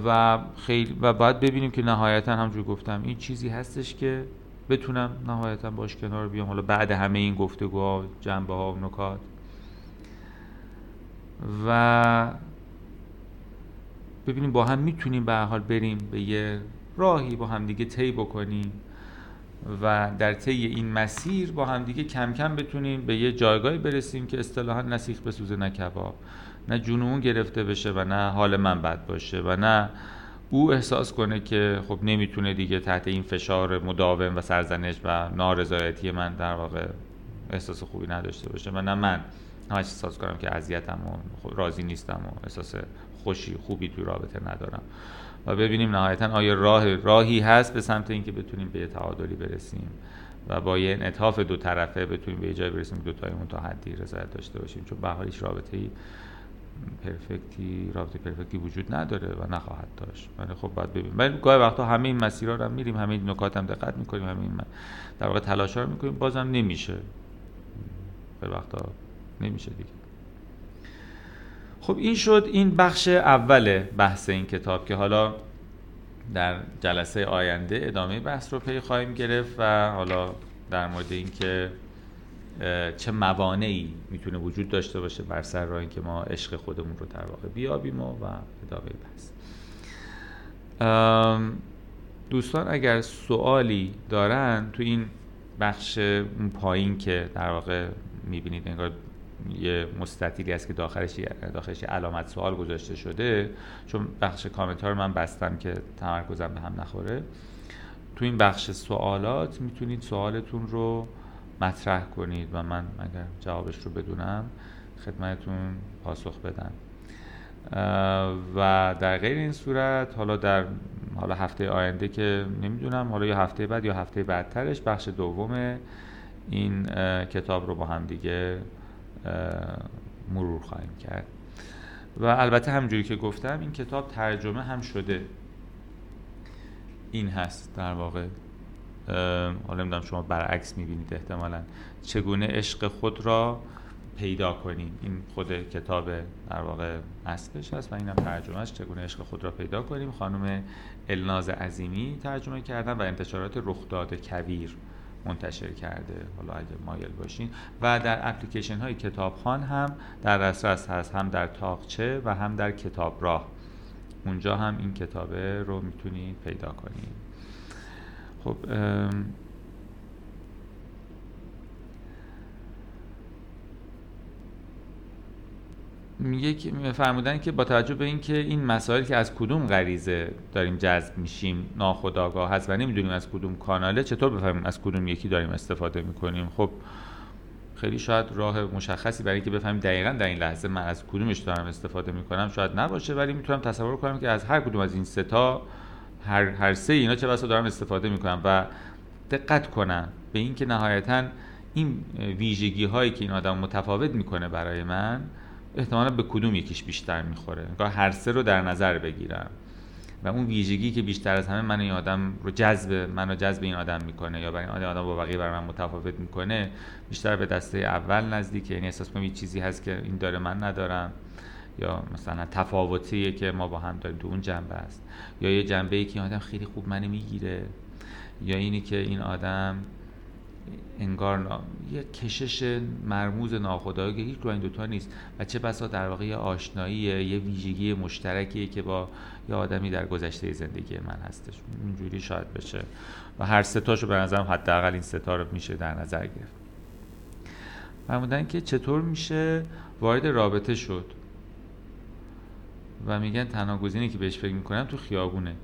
و خیلی و باید ببینیم که نهایتا همجور گفتم این چیزی هستش که بتونم نهایتا باش کنار بیام. حالا بعد همه این گفتگوها جنبه ها و نکات. و ببینیم با هم می‌تونیم به حال بریم به یه راهی با هم دیگه طی بکنیم. و در طی این مسیر با همدیگه کم کم بتونیم به یه جایگاهی برسیم که اصطلاحا نسیخ بسوزه نه کباب نه جون گرفته بشه و نه حال من بد باشه و نه او احساس کنه که خب نمی‌تونه دیگه تحت این فشار مداوم و سرزنش و نارضایتی من در واقع احساس خوبی نداشته باشه و نه من. همش احساس کنم که اذیتم و راضی نیستم و احساس خوشی خوبی توی رابطه ندارم. و ببینیم نهایتا آیا راه راهی هست به سمت اینکه بتونیم به تعادلی برسیم و با یه انعطاف دو طرفه بتونیم به جای برسیم دو تایمون تا حدی رضایت داشته باشیم. چون به حال رابطه ای پرفکتی رابطه پرفکتی وجود نداره و نخواهد داشت. ولی خب باید ببینیم. ولی گاهی وقتا همه این مسیرها رو هم میریم همه این نکات هم دقت می‌کنیم همه این در واقع تلاش رو می‌کنیم. بازم نمیشه. خیلی وقتا نمیشه دیگه. خب این شد این بخش اول بحث این کتاب که حالا در جلسه آینده ادامه بحث رو پی خواهیم گرفت و حالا در مورد اینکه چه موانعی می‌تونه وجود داشته باشه بر سر راه اینکه ما عشق خودمون رو در واقع بیابیم و, و ادامه بحث. دوستان اگر سوالی دارن تو این بخش اون پایین که در واقع می‌بینید انگار یه مستطیلی هست که داخلش داخلش علامت سوال گذاشته شده. چون بخش کامنتار من بستم که تمرکزم به هم نخوره. تو این بخش سوالات می‌تونید سوالتون رو مطرح کنید و من اگر جوابش رو بدونم خدمتتون پاسخ بدم. و در غیر این صورت حالا در حالا هفته آینده که نمی‌دونم حالا یا هفته بعد یا هفته بعدترش بخش دوم این کتاب رو با هم دیگه مرور خواهیم کرد. و البته همجوری که گفتم این کتاب ترجمه هم شده. این هست در واقع. حالا نمی‌دونم شما برعکس می‌بینید احتمالا. چگونه عشق خود را پیدا کنیم؟ این خود کتاب در واقع اصلش هست و اینم ترجمهش چگونه عشق خود را پیدا کنیم؟ خانم الناز عظیمی ترجمه کردن و انتشارات رخداد کبیر. منتشر کرده حالا اگه مایل باشین. و در اپلیکیشن های کتابخان هم در دسترس هست هم در تاقچه و هم در کتاب راه اونجا هم این کتابه رو می‌تونید پیدا کنید. خب میگه فرمودن که با توجه به اینکه این مسائل که از کدوم غریزه داریم جذب میشیم ناخودآگاه هست و نمی‌دونیم از کدوم کاناله چطور بفهمیم از کدوم یکی داریم استفاده می‌کنیم؟ خب خیلی شاید راه مشخصی برای اینکه بفهمیم دقیقا در این لحظه من از کدومش دارم استفاده می‌کنم شاید نباشه ولی می‌تونم تصور کنم که از هر کدوم از این ستا هر, هر سه اینا چه بسا دارم استفاده می‌کنم و دقت کنم به اینکه نهایتا این ویژگی هایی که این آدم متفاوت می‌کنه برای من احتمالا به کدوم یکیش بیشتر می‌خوره؟ انگار هر سه رو در نظر بگیرم. و اون ویژگی که بیشتر از همه من این آدم رو جذب منو جذب این آدم می‌کنه یا برای این آدم با بقیه برای من متفاوت می‌کنه بیشتر به دسته اول نزدیکه یعنی احساس کنم یه چیزی هست که این داره من ندارم. یا مثلا تفاوتیه که ما با هم داریم تو اون جنبه است. یا یه جنبه ای که این آدم خیلی خوب منو می‌گیره. یا اینی که این آدم انگار یه کشش مرموز ناخودآگاه که هیچ این دوتا نیست. و چه بسا در واقع یه آشنایی یه ویژگی مشترکیه که با یه آدمی در گذشته زندگی من هستش. اینجوری شاید بشه. و هر ستاشو به نظرم حداقل این ستا رو میشه در نظر گرفت. فرمودن که چطور میشه؟ وارد رابطه شد. و میگن تنها گزینه که بهش فکر می‌کنم تو خیابونه.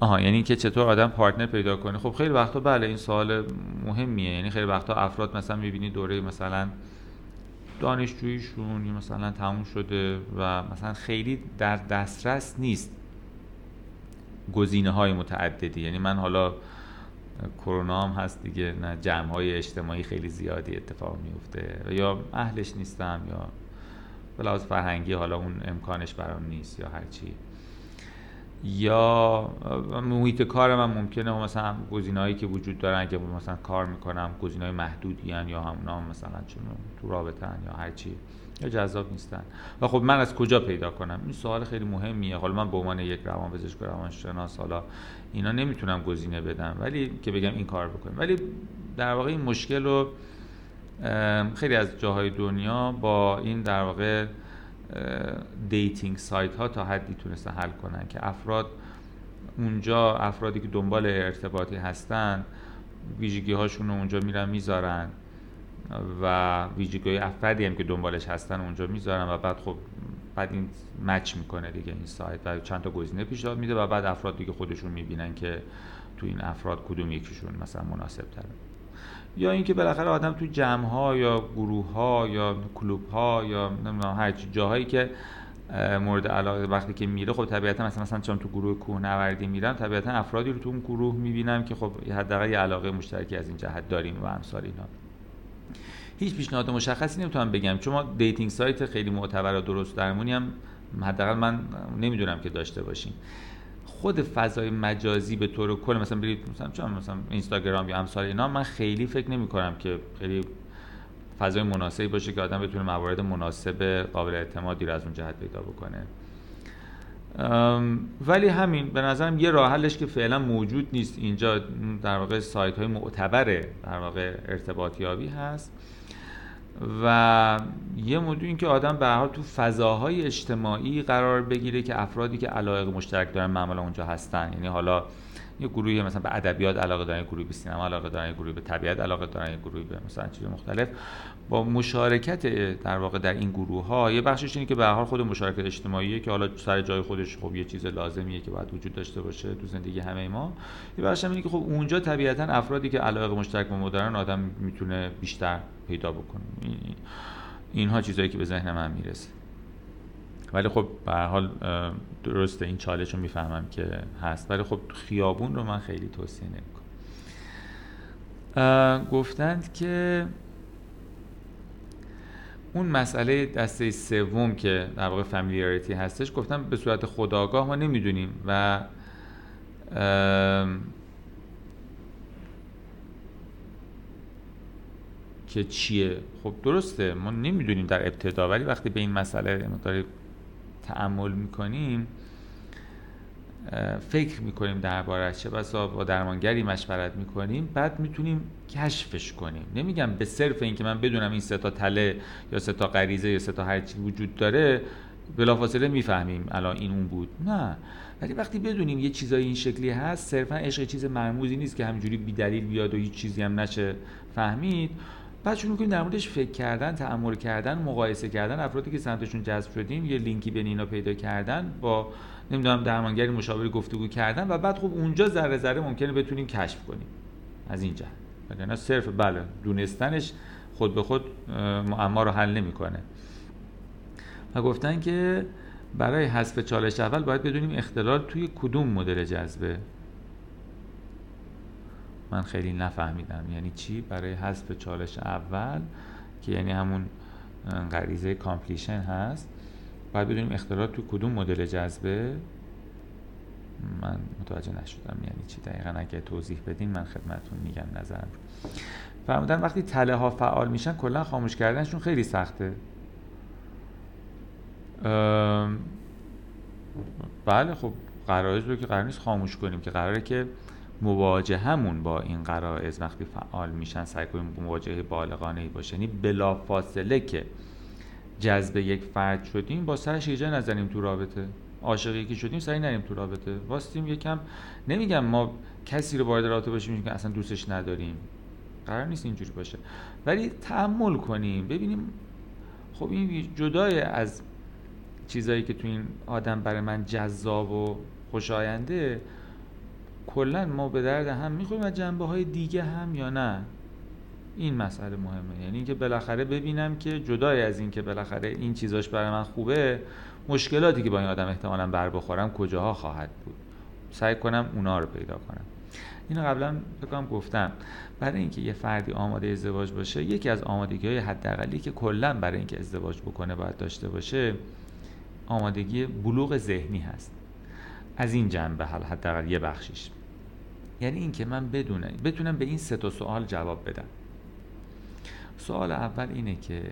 آها یعنی که چطور آدم پارتنر پیدا کنه. خب خیلی وقتا بله این سوال مهمیه. یعنی خیلی وقتا افراد مثلا می‌بینی دوره مثلا دانشجوییشون یا مثلا تموم شده و مثلا خیلی در دسترس نیست گزینه های متعددی. یعنی من حالا کرونا هم هست دیگه نه جمع های اجتماعی خیلی زیادی اتفاق میفته یا اهلش نیستم یا به فرهنگی حالا اون امکانش برام نیست یا هرچی. یا محیط کار من ممکنه مثلا گزینه‌هایی که وجود دارن که مثلا کار می‌کنم گزینه‌های محدودی هن یا همونا مثلا چون تو رابطه هن یا هر چی یا جذاب نیستن. و خب من از کجا پیدا کنم؟ این سوال خیلی مهمیه. حالا من به عنوان یک روان پزشک روانشناس حالا اینا نمی‌تونم گزینه بدم ولی که بگم این کار بکنم. ولی در واقع این مشکل رو خیلی از جاهای دنیا با این در واقع dating site ها تا حدی تونستن حل کنن که افراد اونجا افرادی که دنبال ارتباطی هستن ویژگی هاشون رو اونجا میرن می‌ذارن و ویژگی افرادی هم که دنبالش هستن اونجا می‌ذارن و بعد خب بعد این match می‌کنه دیگه این سایت و چند تا گزینه پیشنهاد میده و بعد افراد دیگه خودشون می‌بینن که تو این افراد کدوم یکیشون مثلا مناسب تره یا اینکه بالاخره آدم تو جمع ها یا گروه ها یا کلوب ها یا نمی‌دونم هر جاهایی که مورد علاقه وقتی که میره خب طبیعتا مثلا مثلا چون تو گروه کوهنوردی میرم طبیعتا افرادی رو تو اون گروه می‌بینم که خب حداقل یه علاقه مشترکی از این جهت داریم و امثال اینا. هیچ پیشنهاد مشخصی نمی‌تونم بگم. چون ما dating site خیلی معتبر و درست درمونی هم حداقل من نمی‌دونم که داشته باشیم. خود فضای مجازی به طور کل مثلا برید مثلا چون مثلا اینستاگرام یا امثال اینا من خیلی فکر نمی کنم که خیلی فضای مناسبی باشه که آدم بتونه موارد مناسب قابل اعتمادی رو از اون جهت پیدا بکنه. ولی همین به نظرم یه راه حلش که فعلا موجود نیست اینجا در واقع سایت های معتبر در واقع ارتباطیابی هست. و یه موضوع این که آدم به تو فضاهای اجتماعی قرار بگیره که افرادی که علایق مشترک دارن معمولا اونجا هستن. یعنی حالا یه گروهی مثلا به ادبیات علاقه دارن یه گروهی به سینما علاقه دارن یه گروهی به طبیعت علاقه دارن یه گروهی به مثلا چیز مختلف. با مشارکت در واقع در این گروه ها یه بخشش اینه که به حال خود مشارکت اجتماعیه که حالا سر جای خودش خب یه چیز لازمیه که باید وجود داشته باشه تو زندگی همه ما. یه بخشش اینه که خب اونجا طبیعتا افرادی که علاقه مشترک با مدرن آدم می‌تونه بیشتر پیدا بکنه. اینها چیزایی که به ذهن من می‌رسه. ولی خب به حال درسته این چالش رو می‌فهمم که هست. ولی خب خیابون رو من خیلی توصیه نمی‌کنم. گفتند که اون مسئله دسته سوم که در واقع فامیلیاریتی هستش گفتم به صورت خداگاه ما نمی‌دونیم و که چیه؟ خب درسته ما نمی‌دونیم در ابتدا ولی وقتی به این مسئله مقداری تعمل می‌کنیم فکر می‌کنیم دربارش چه بسا با درمانگری مشورت می‌کنیم بعد می‌تونیم کشفش کنیم. نمیگم به صرف اینکه من بدونم این سه تا تله یا سه تا غریزه یا سه تا هر چی وجود داره بلافاصله می‌فهمیم الان این اون بود. نه. ولی وقتی بدونیم یه چیزایی این شکلی هست صرفا عشق چیز مرموزی نیست که همینجوری دلیل بیاد و هیچ چیزی هم نشه فهمید بعد شروع کنیم در موردش فکر کردن تأمل کردن مقایسه کردن. افرادی که سمتشون جذب شدیم یه لینکی بین اینا پیدا کردن با نمی‌دونم درمانگری مشاوری گفتگو کردن و بعد خب اونجا ذره ذره ممکنه بتونیم کشف کنیم. از اینجا. وگرنه صرف بله دونستنش خود به خود معما رو حل نمی‌کنه. و گفتن که برای حذف چالش اول باید بدونیم اختلال توی کدوم مدل جذبه. من خیلی نفهمیدم. یعنی چی؟ برای حذف چالش اول که یعنی همون غریزه completion هست. باید بدونیم اختلال تو کدوم مدل جذبه. من متوجه نشدم یعنی چی. دقیقا اگه توضیح بدین من خدمتون میگم نظرم فرمودن وقتی تله ها فعال میشن کلا خاموش کردنشون خیلی سخته. بله خب غرایز رو که قرار نیست خاموش کنیم که قراره که مواجهمون با این غرایز وقتی فعال میشن سعی کنیم مواجهه بالغانه ای باشه. یعنی بلافاصله که جذب یک فرد شدیم با سرش یه نزنیم تو رابطه. عاشق یکی شدیم سعی نریم تو رابطه. واستیم یکم. نمیگم ما کسی رو وارد رابطه باشیم که اصلا دوستش نداریم. قرار نیست اینجوری باشه. ولی تحمل کنیم. ببینیم. خب این جدای از چیزایی که تو این آدم برای من جذاب و خوشاینده کلا ما به درد هم می‌خوریم از جنبه های دیگه هم یا نه؟ این مسئله مهمه. یعنی اینکه بالاخره ببینم که جدای از این که بالاخره این چیزاش برای من خوبه مشکلاتی که با این آدم احتمالا بر بخورم کجاها خواهد بود؟ سعی کنم اونا رو پیدا کنم. اینو قبلا بکنم گفتم. برای اینکه یه فردی آماده ازدواج باشه یکی از آمادگی های حداقلی که کلا برای اینکه ازدواج بکنه باید داشته باشه آمادگی بلوغ ذهنی هست. از این جنبه حداقل یه بخشیش. یعنی اینکه من بدونم بتونم به این سه تا سوال جواب بدم. سوال اول اینه که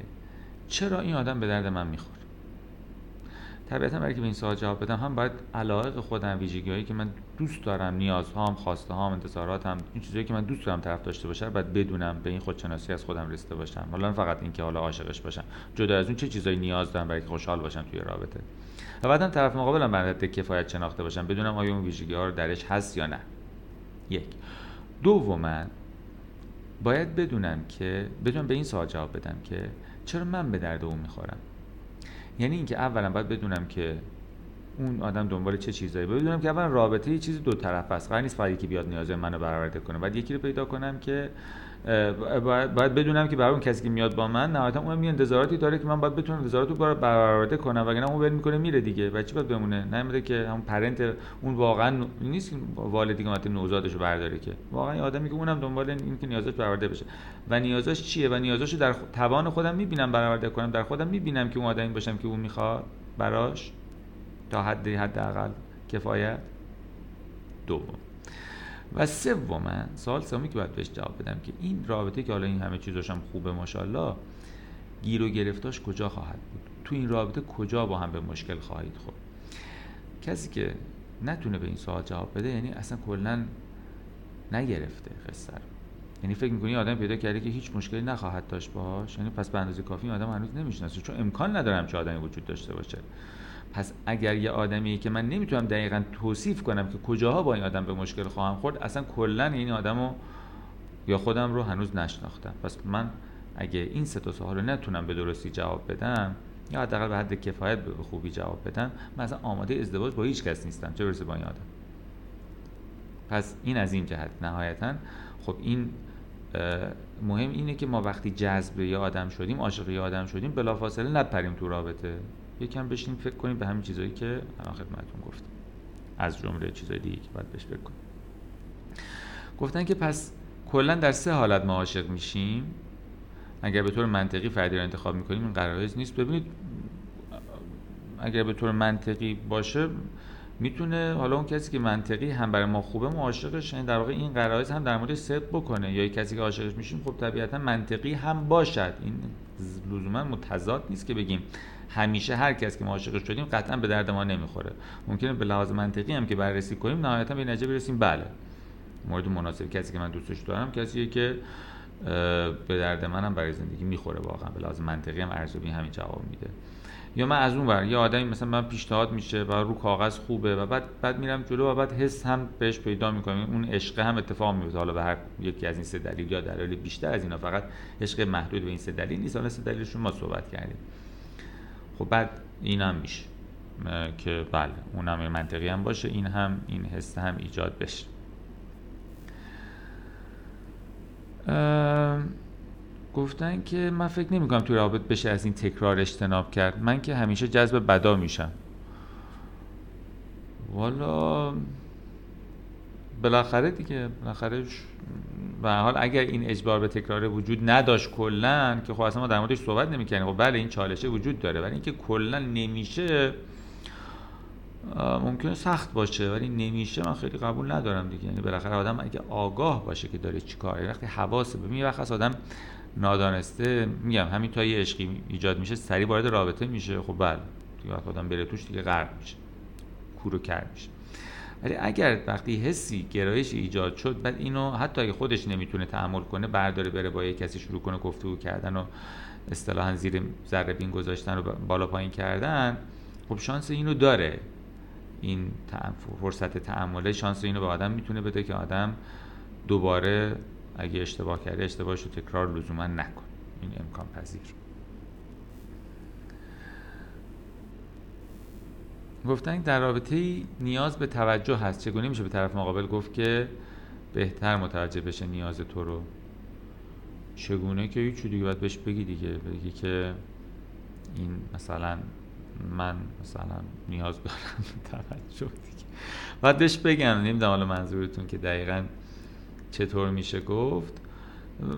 چرا این آدم به درد من می‌خوره؟ طبیعتا برای که به این سوال جواب بدم هم باید علایق خودم ویژگی هایی که من دوست دارم نیازهام خواسته هام انتظاراتم این چیزایی که من دوست دارم طرف داشته باشه باید بدونم به این خودشناسی از خودم رسیده باشم. حالا فقط اینکه حالا عاشقش باشم. جدا از اون چه چیزایی نیاز دارم برای که خوشحال باشم توی رابطه؟ و بعدم طرف مقابلم برای کفایت شناخته باشم بدونم آیا اون ویژگی ها رو درش هست یا نه. یک. دوما باید بدونم که بدونم به این سوال جواب بدم که چرا من به درد اون می‌خورم؟ یعنی اینکه اولا باید بدونم که اون آدم دنبال چه چیزایی بدونم که اول رابطه یه چیزی دو طرف است. قرار نیست فقط یکی بیاد نیاز منو برآورده کنه. بعد یکی رو پیدا کنم که باید بدونم که برای اون کسی که میاد با من نهایتا اون می انتظاراتی داره که من باید بتونم انتظاراتو رو برآورده کنم وگرنه اون ول می‌کنه میره دیگه بچه باید بمونه؟ نمیده که همون پرنت اون واقعا نیست که والدی که نوزادش رو برداره که. واقعا آدمی که اونم دنبال این که نیازش برآورده بشه. و نیازش چیه؟ و نیازش در توان خودم می‌بینم برآورده کنم. در خودم می‌بینم که اون آدمی باشم که اون می‌خواد. براش تا حد حداقل کفایت دوم. و سوم سوال سومی که باید بهش جواب بدم که این رابطه که حالا این همه چیزاشم خوبه ماشاءالله گیر و گرفتاش کجا خواهد بود؟ تو این رابطه کجا با هم به مشکل خواهید خورد؟ کسی که نتونه به این سوال جواب بده یعنی اصلا کلا نگرفته قصه یعنی فکر می‌کنی آدم پیدا کرده که هیچ مشکلی نخواهد داشت باش؟ یعنی پس به اندازه کافی آدم هنوز نمی‌شناسه چون امکان ندارم چه آدمی وجود داشته باشه. پس اگر یه آدمی که من نمی‌تونم دقیقا توصیف کنم که کجاها با این آدم به مشکل خواهم خورد اصلا کلا این آدمو یا خودم رو هنوز نشناختم. پس من اگه این سه تا سوال رو نتونم به درستی جواب بدم یا حداقل به حد کفایت به خوبی جواب بدم من اصلا آماده ازدواج با هیچ کس نیستم. چه برسه با این آدم؟ پس این از این جهت نهایتا. خب این مهم اینه که ما وقتی جذب یه آدم شدیم عاشق یه آدم شدیم بلافاصله نپریم تو رابطه. یکم بشین فکر کنیم به همین چیزایی که الان خدمتتون گفتم. از جمله چیزای دیگه که باید بهش فکر کنیم. گفتن که پس کلا در سه حالت ما عاشق میشیم. اگر به طور منطقی فردی رو انتخاب می‌کنیم این قرارز نیست. ببینید اگر به طور منطقی باشه می‌تونه حالا اون کسی که منطقی هم برای ما خوبه ما عاشقش. یعنی در واقع این قرائز هم در مورد صدق بکنه. یا کسی که عاشقش میشیم خب طبیعتا منطقی هم باشد. این لزوما متضاد نیست که بگیم همیشه هر کس که ما عاشقش شدیم قطعا به درد ما نمی‌خوره. ممکنه به لحاظ منطقی هم که بررسی کنیم نهایتا به نتیجه برسیم بله. مورد مناسب کسی که من دوستش دارم کسیه که به درد منم برای زندگی می‌خوره واقعا. به لحاظ منطقی هم ارزیابی همین جواب میده. یا من از اون ور یه آدمی مثلا من پیشنهاد میشه و رو کاغذ خوبه و بعد بعد میرم جلو و بعد حس هم بهش پیدا می‌کنم اون عشق هم اتفاق میفته. حالا به هر یکی از این سه دلیل یا دلایل بیشتر از اینا فقط عشق محدود به این سه دلیل نیست. حالا سه دلیلشون ما صحبت کردیم. خب بعد این هم میشه که بله اونم منطقی هم باشه. این هم این حس هم ایجاد بشه. گفتن که من فکر نمی کنم توی رابط بشه از این تکرار اجتناب کرد. من که همیشه جذب بدا میشم. والا بالاخره دیگه بالاخره و حال اگر این اجبار به تکرار وجود نداشت کلا که خب اصلا ما در موردش صحبت نمی‌کنیم خب بله این چالشه وجود داره ولی اینکه کلا نمیشه ممکنه سخت باشه ولی نمیشه من خیلی قبول ندارم دیگه. یعنی بالاخره آدم اگه آگاه باشه که داره چیکاره وقتی حواسه به وقت آدم نادانسته میگم همین تا یه عشقی ایجاد میشه سری وارد رابطه میشه. خب بله دیگه وقت آدم بره توش دیگه غرق میشه کورو کرد میشه. ولی اگر وقتی حسی گرایش ایجاد شد بعد اینو حتی اگه خودش نمی‌تونه تحمل کنه برداره بره با یه کسی شروع کنه گفتگو کردن و اصطلاحا زیر ذره بین گذاشتن و بالا پایین کردن خب شانس اینو داره. این فرصت تعامله شانس اینو به آدم می‌تونه بده که آدم دوباره اگه اشتباه کرده اشتباهش رو تکرار لزوما نکن این امکان پذیر گفتن در رابطه نیاز به توجه هست. چگونه میشه به طرف مقابل گفت که بهتر متوجه بشه نیاز تو رو؟ چگونه که هیچ دیگه باید بهش بگی دیگه بگی که این مثلا من مثلا نیاز دارم توجه دیگه. باید بهش بگم. نمی‌دونم حالا منظورتون که دقیقا چطور میشه گفت.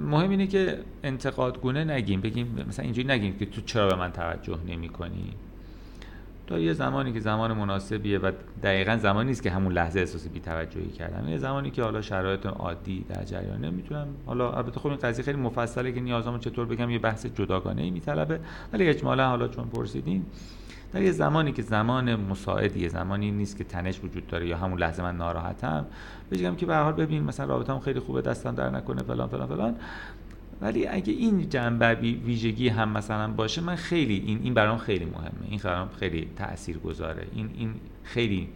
مهم اینه که انتقاد گونه نگیم. بگیم مثلا اینجوری نگیم که تو چرا به من توجه نمی کنی تا یه زمانی که زمان مناسبیه و دقیقا زمانی نیست که همون لحظه احساس بی‌توجهی کردم یه زمانی که حالا شرایط عادی در جریانه می‌تونم حالا البته خب این قضیه خیلی مفصله که نیازامو چطور بگم یه بحث جداگانه ای میطلبه. ولی اجمالا حالا چون پرسیدین در یه زمانی که زمان مساعدیه زمانی نیست که تنش وجود داره یا همون لحظه من ناراحتم بگم که به حال ببین مثلا رابطم خیلی خوبه دستم در نکنه فلان فلان فلان. ولی اگه این جنبه ویژگی هم مثلا باشه من خیلی این این برام خیلی مهمه. این برام خیلی تأثیر گذاره این این خیلی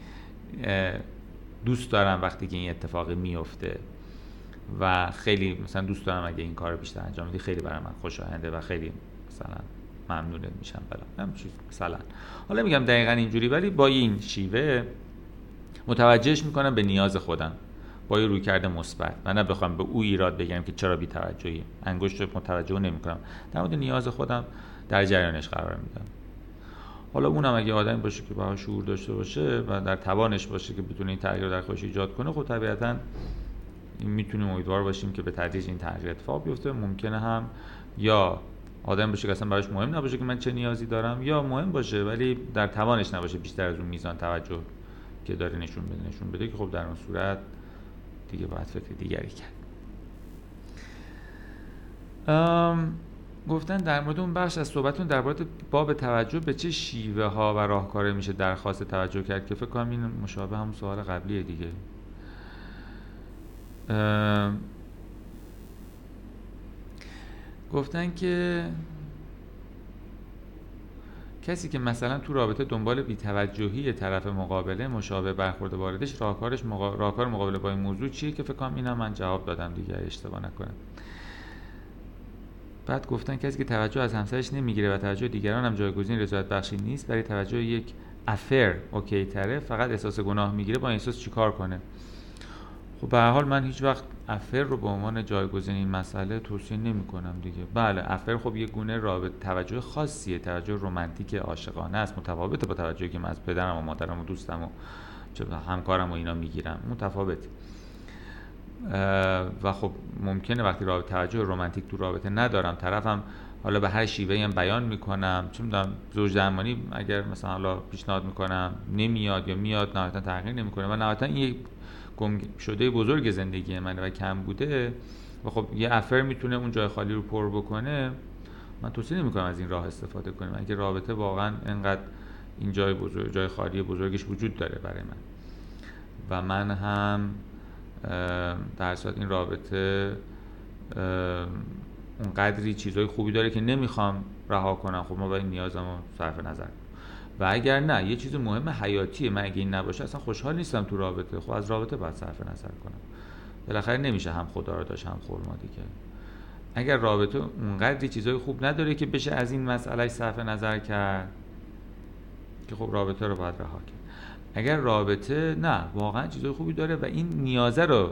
دوست دارم وقتی که این اتفاق میفته و خیلی مثلا دوست دارم اگه این کار بیشتر انجام بدی خیلی برای من خوشاینده و خیلی مثلا ممنونت میشم بلا چیز مثلا. حالا میگم دقیقا اینجوری ولی با این شیوه متوجهش می‌کنم به نیاز خودم. با یه روی کرده مثبت. من نه بخوام به او ایراد بگم که چرا بی توجهی انگشت متوجه نمی‌کنم. در مورد نیاز خودم در جریانش قرار میدم. حالا اونم اگه آدمی باشه که باهاش شعور داشته باشه و در توانش باشه که بتونه این تغییر در خودش ایجاد کنه خب طبیعتا می‌تونیم امیدوار باشیم که به تدریج این تغییر اتفاق بیفته. ممکنه هم یا آدم باشه که اصلا براش مهم نباشه که من چه نیازی دارم یا مهم باشه ولی در توانش نباشه بیشتر از اون میزان توجه که داره نشون بده نشون بده که خب در اون صورت دیگه باید فکر دیگری کرد. گفتن در مورد اون بخش از صحبتون در مورد باب توجه به چه شیوه ها و راهکاره میشه درخواست توجه کرد که فکر کنم این مشابه همون سوال قبلیه دیگه. گفتن که کسی که مثلا تو رابطه دنبال بیتوجهی طرف مقابله مشابه برخورد واردش راهکارش مقا... راهکار مقابله با این موضوع چیه که فکر کنم اینم من جواب دادم دیگه اشتباه نکنم. بعد گفتن کسی که توجه از همسرش نمی‌گیره و توجه دیگران هم جایگزین رضایت بخشی نیست برای توجه یک افر اوکی تره فقط احساس گناه می‌گیره با این احساس چیکار کنه؟ خب به حال من هیچ وقت افر رو به عنوان جایگزین این مسئله توصیه نمی کنم دیگه. بله افر خب یه گونه رابطه توجه خاصیه توجه رمانتیک عاشقانه است متفاوته با توجهی که من از پدرم و مادرم و دوستم و همکارم و اینا می‌گیرم. متفاوته. و خب ممکنه وقتی رابطه توجه رمانتیک تو رابطه ندارم طرفم حالا به هر شیوهی هم بیان می‌کنم. چون می‌دونم زوج درمانی اگر مثلا حالا پیشنهاد می‌کنم نمیاد یا میاد نهایتا تغییر نمی‌کنه و نهایتا این گم شده بزرگ زندگی منه و کم بوده و خب یه افر می‌تونه اون جای خالی رو پر بکنه. من توصیه نمی کنم از این راه استفاده کنیم. اگه رابطه واقعا انقدر این جای بزرگ جای خالی بزرگش وجود داره برای من. و من هم در صورت این رابطه اون قدری چیزهای خوبی داره که نمی‌خوام رها کنم. خب ما باید نیازم رو صرف نظر. و اگر نه یه چیز مهم حیاتیه. من اگه این نباشه اصلا خوشحال نیستم تو رابطه. خب از رابطه باید صرف نظر کنم. بالاخره نمیشه هم خدا رو داشت هم خورما دیگه. اگر رابطه اونقدری چیزای خوب نداره که بشه از این مسئله صرف نظر کرد که خب رابطه رو باید رها کرد. اگر رابطه نه واقعا چیزای خوبی داره و این نیازه رو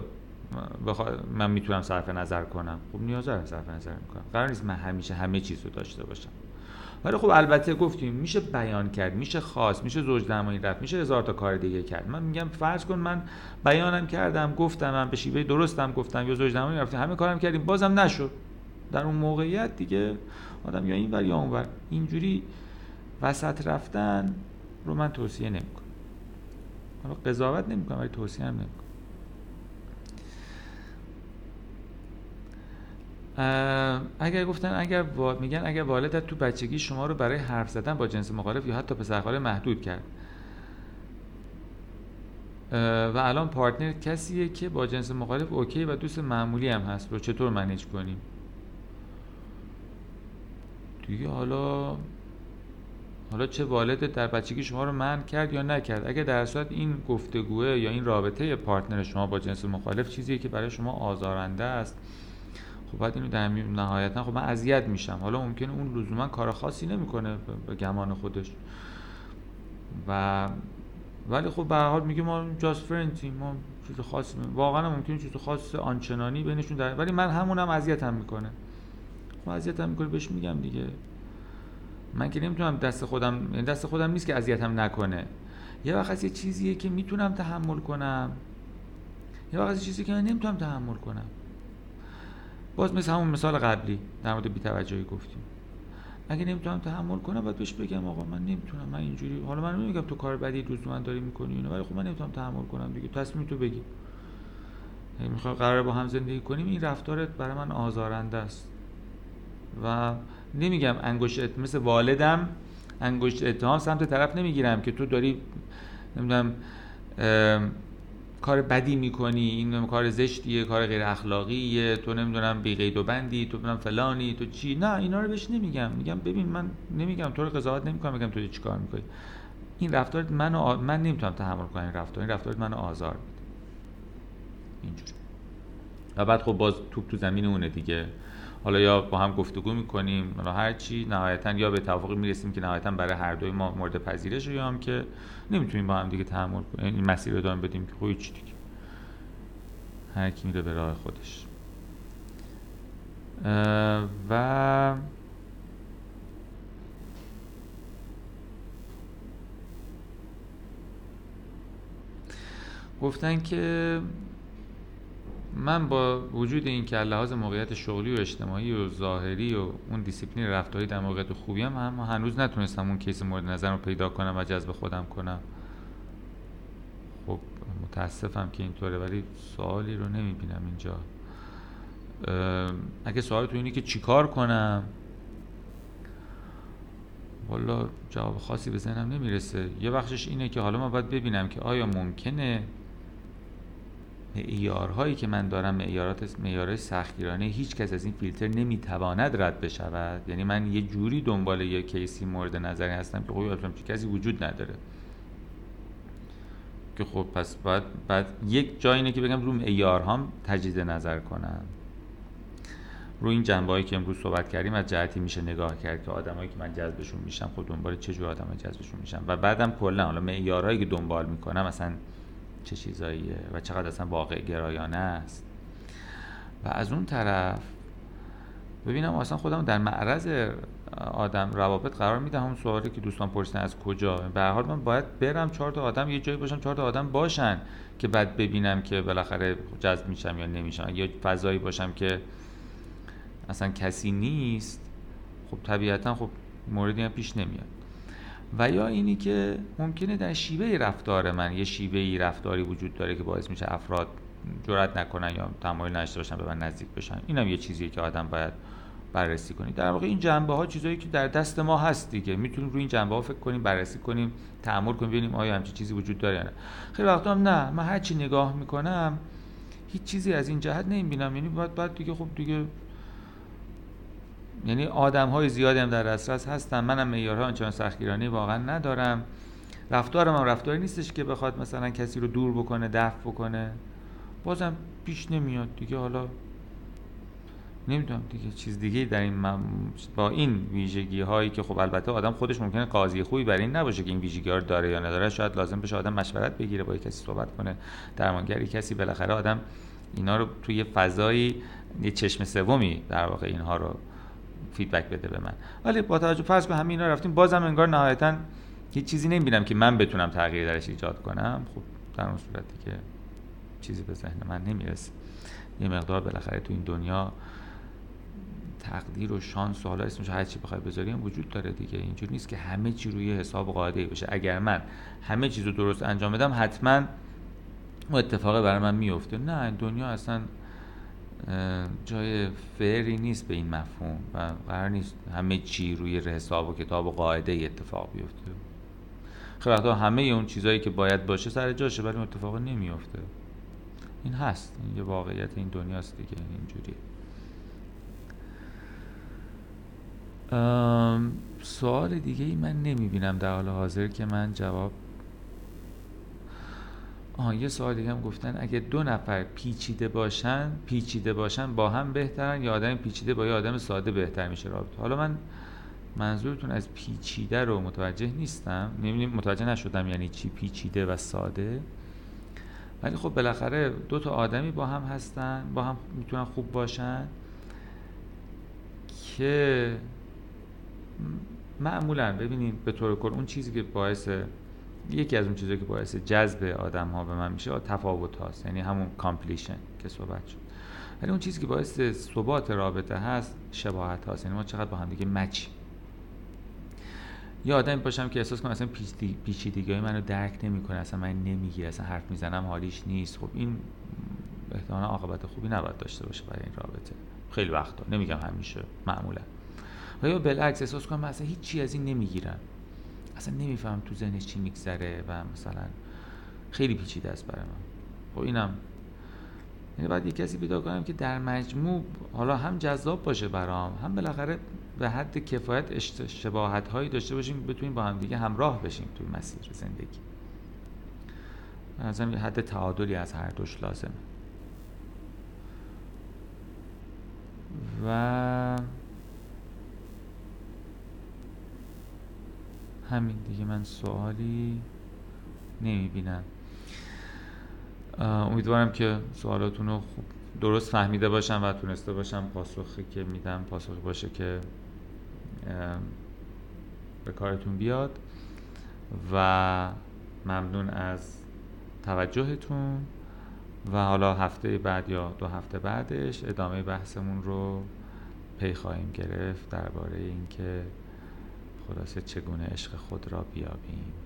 من می‌تونم صرف نظر کنم. خب نیازه رو صرف نظر می‌کنم. قرار نیست من همیشه همه چیز رو داشته باشم. ولی خب البته گفتیم میشه بیان کرد میشه خاص میشه زوج درمانی رفت میشه هزار تا کار دیگه کرد. من میگم فرض کن من بیانم کردم گفتم من به شیوه درستم گفتم یا زوج درمانی رفتیم همه کارم کردیم بازم نشد. در اون موقعیت دیگه آدم یا این ور یا اون ور. اینجوری وسط رفتن رو من توصیه نمی‌کنم. حالا قضاوت نمی‌کنم ولی توصیه هم نمی‌کنم. اگر گفتن اگر میگن اگر والدت تو بچگی شما رو برای حرف زدن با جنس مخالف یا حتی پسرخاله محدود کرد. و الان partner کسیه که با جنس مخالف okay و دوست معمولی هم هست. رو چطور manage کنیم؟ دیگه حالا حالا چه والد در بچگی شما رو منع کرد یا نکرد؟ اگه در صورت این گفتگوه یا این رابطه partner شما با جنس مخالف چیزیه که برای شما آزارنده است خب اینو در نهایتا خب من اذیت میشم. حالا ممکنه اون لزوما کار خاصی نمی‌کنه به گمان خودش. و ولی خب به حال میگه ما جاست فرندیم ما چیز خاصی واقعا ممکنه چیز خاص آنچنانی بینشون در ولی من همونم اذیتم می‌کنه. خب اذیتم می‌کنه بهش میگم دیگه. من که نمی‌تونم دست خودم یعنی دست خودم نیست که اذیتم نکنه. یه وقت یه چیزیه که می‌تونم تحمل کنم. یه وقت چیزی که من نمی‌تونم تحمل کنم. باز مثل همون مثال قبلی در مورد بی‌توجهی گفتیم. اگه نمی‌تونم تحمل کنم باید بهش بگم آقا من نمی‌تونم من اینجوری حالا من نمیگم تو کار بدی دوست من داری می‌کنی اینو ولی خب من نمی‌تونم تحمل کنم دیگه. تصمیم تو بگی. یعنی می‌خوام قرار با هم زندگی کنیم این رفتارت برای من آزارنده است. و نمیگم انگشت مثل والدم انگشت اتهام سمت طرف نمی‌گیرم که تو داری نمی‌دونم کار بدی می‌کنی این کار زشتیه کار غیر اخلاقیه تو نمی‌دونم بی قید و بندی تو نمی‌دونم فلانی تو چی؟ نه اینا رو بهش نمیگم. میگم ببین من نمیگم تو رو قضاوت نمی‌کنم میگم تو چی کار می‌کنی. این رفتار منو آ... من نمی‌تونم تحمل کنم این رفتار. این رفتار منو آزار میده. اینجوری. بعد خب باز توپ تو زمین اونه دیگه. حالا یا با هم گفتگو می‌کنیم حالا هر چی نهایتا یا به توافقی می‌رسیم که نهایتا برای هر دوی ما مورد پذیرش یا هم که نمی‌تونیم با هم دیگه تحمل کنیم این مسیر رو دارم بدیم که خب هیچی دیگه. هر کی میره به راه خودش. و گفتن که من با وجود این که لحاظ موقعیت شغلی و اجتماعی و ظاهری و اون دیسیپلین رفتاری در موقعیت خوبی هم, هم هنوز نتونستم اون case مورد نظر رو پیدا کنم و جذب خودم کنم. خب متاسفم که اینطوره ولی سوالی رو نمی‌بینم اینجا. اگه سوال تو اینی که چیکار کنم؟ والا جواب خاصی به ذهنم نمی‌رسه. یه بخشش اینه که حالا ما باید ببینم که آیا ممکنه معیارهایی که من دارم معیارات معیارهای سختگیرانه هیچ کس از این فیلتر نمی‌تواند رد بشود. یعنی من یه جوری دنبال یه کیسی مورد نظری هستم که خب کسی وجود نداره. که خب پس بعد بعد یک جایی که بگم رو معیارهام تجدید نظر کنم. رو این جنبه که امروز صحبت کردیم از جهتی میشه نگاه کرد که آدمایی که من جذبشون میشم خب دنبال چه جور آدمای جذبشون میشم؟ و بعدم کلا حالا معیارهایی که دنبال می‌کنم مثلا چه چیزاییه و چقدر اصلا واقع گرایانه است. و از اون طرف ببینم اصلا خودم در معرض آدم روابط قرار میدم اون سوالی که دوستان پرسیدن از کجا. به هر حال من باید برم چهار تا آدم یه جایی باشم چهار تا آدم باشن که بعد ببینم که بالاخره جذب میشم یا نمیشم. یا فضایی باشم که اصلا کسی نیست خب طبیعتا خب موردی هم پیش نمیاد. و یا اینی که ممکنه در شیوه رفتار من یه شیوه رفتاری وجود داره که باعث میشه افراد جرات نکنن یا تمایل نشته باشن به من نزدیک بشن. اینم یه چیزیه که آدم باید بررسی کنید در واقع این جنبه ها چیزایی که در دست ما هست دیگه. می‌تونیم روی این جنبه ها فکر کنیم بررسی کنیم تعامل کنیم ببینیم آیا همچین چیزی وجود داره یا نه. خیلی وقتا هم نه. من هر نگاه می‌کنم هیچ چیزی از این جهت نمی‌بینم. یعنی باید بعد دیگه خب دیگه یعنی آدم های زیادی هم در دسترس هستن. منم معیارها آنچنان سختگیرانه واقعا ندارم. رفتارم هم رفتاری نیستش که بخواد مثلا کسی رو دور بکنه دفع بکنه. بازم پیش نمیاد دیگه. حالا نمی‌دونم دیگه. چیز دیگه در این با این ویژگی هایی که خب البته آدم خودش ممکنه قاضی خوبی برای این نباشه که این ویژگی ها رو داره یا نداره. شاید لازم بشه آدم مشورت بگیره با کسی صحبت کنه درمانگری کسی. بالاخره آدم اینا رو توی فضایی یه چشم سومی در واقع اینها رو فیدبک بده به من. ولی با توجه فرض به همین رفتیم. بازم انگار نهایتا هیچ چیزی نمی‌بینم که من بتونم تغییر درش ایجاد کنم. خب در اون صورتی که چیزی به ذهن من نمی‌رسه. یه مقدار بالاخره تو این دنیا تقدیر و شانس و حالا اسمش هر چی بخوای بذاریم وجود داره دیگه. اینجور نیست که همه چی روی حساب قاعده بشه اگر من همه چیز رو درست انجام بدم حتما اون اتفاق برای من میفته نه دنیا اصلا جای فری نیست به این مفهوم و قرار نیست همه چی روی حساب و کتاب و قاعده اتفاق بیفته. خیلی همه اون چیزهایی که باید باشه سر جاشه ولی اتفاق نمیفته این هست. این یه واقعیت این دنیاست دیگه اینجوری سوال دیگه ای من نمی‌بینم در حال حاضر که من جواب آها یه سوال دیگه هم گفتن. اگه دو نفر پیچیده باشن پیچیده باشن با هم بهترن یا آدم پیچیده با یه آدم ساده بهتر میشه رابطه؟ حالا من منظورتون از پیچیده رو متوجه نیستم. نمی‌دونم متوجه نشدم یعنی چی پیچیده و ساده. ولی خب بالاخره دو تا آدمی با هم هستن با هم می‌تونن خوب باشن که معمولا ببینید به طور کل اون چیزی که باعث یکی از اون چیزایی که باعث جذب آدم ها به من میشه تفاوت هاست یعنی همون completion که صحبت شد. ولی اون چیزی که باعث ثبات رابطه هست شباهت هاست یعنی ما چقدر با هم دیگه match یا آدمی باشم که احساس کنم اصلا پیچیدگی منو درک نمی‌کنه اصلا من نمی‌گیره اصلا حرف می‌زنم حالیش نیست. خب این احتمالا عاقبت خوبی نباید داشته باشه برای این رابطه. خیلی وقتا نمیگم همیشه معمولا. و یا بالعکس احساس کنم اصلا هیچ چی از این نمی‌گیرم. اصلا نمیفهم تو ذهنش چی میگذره و مثلا خیلی پیچیده است برای من. خب اینم. یعنی باید یه کسی پیدا کنم که در مجموع حالا هم جذاب باشه برام هم بالاخره به حد کفایت شباهت هایی داشته باشیم بتونیم با هم دیگه همراه بشیم توی مسیر زندگی. یه حد تعادلی از هر دوش لازمه. و همین دیگه من سوالی نمی‌بینم. امیدوارم که سوالاتون رو خوب درست فهمیده باشم و تونسته باشم پاسخی که میدم پاسخی باشه که به کارتون بیاد و ممنون از توجهتون و حالا هفته بعد یا دو هفته بعدش ادامه بحثمون رو پی خواهیم گرفت درباره اینکه خلاصه چگونه عشق خود را بیابیم.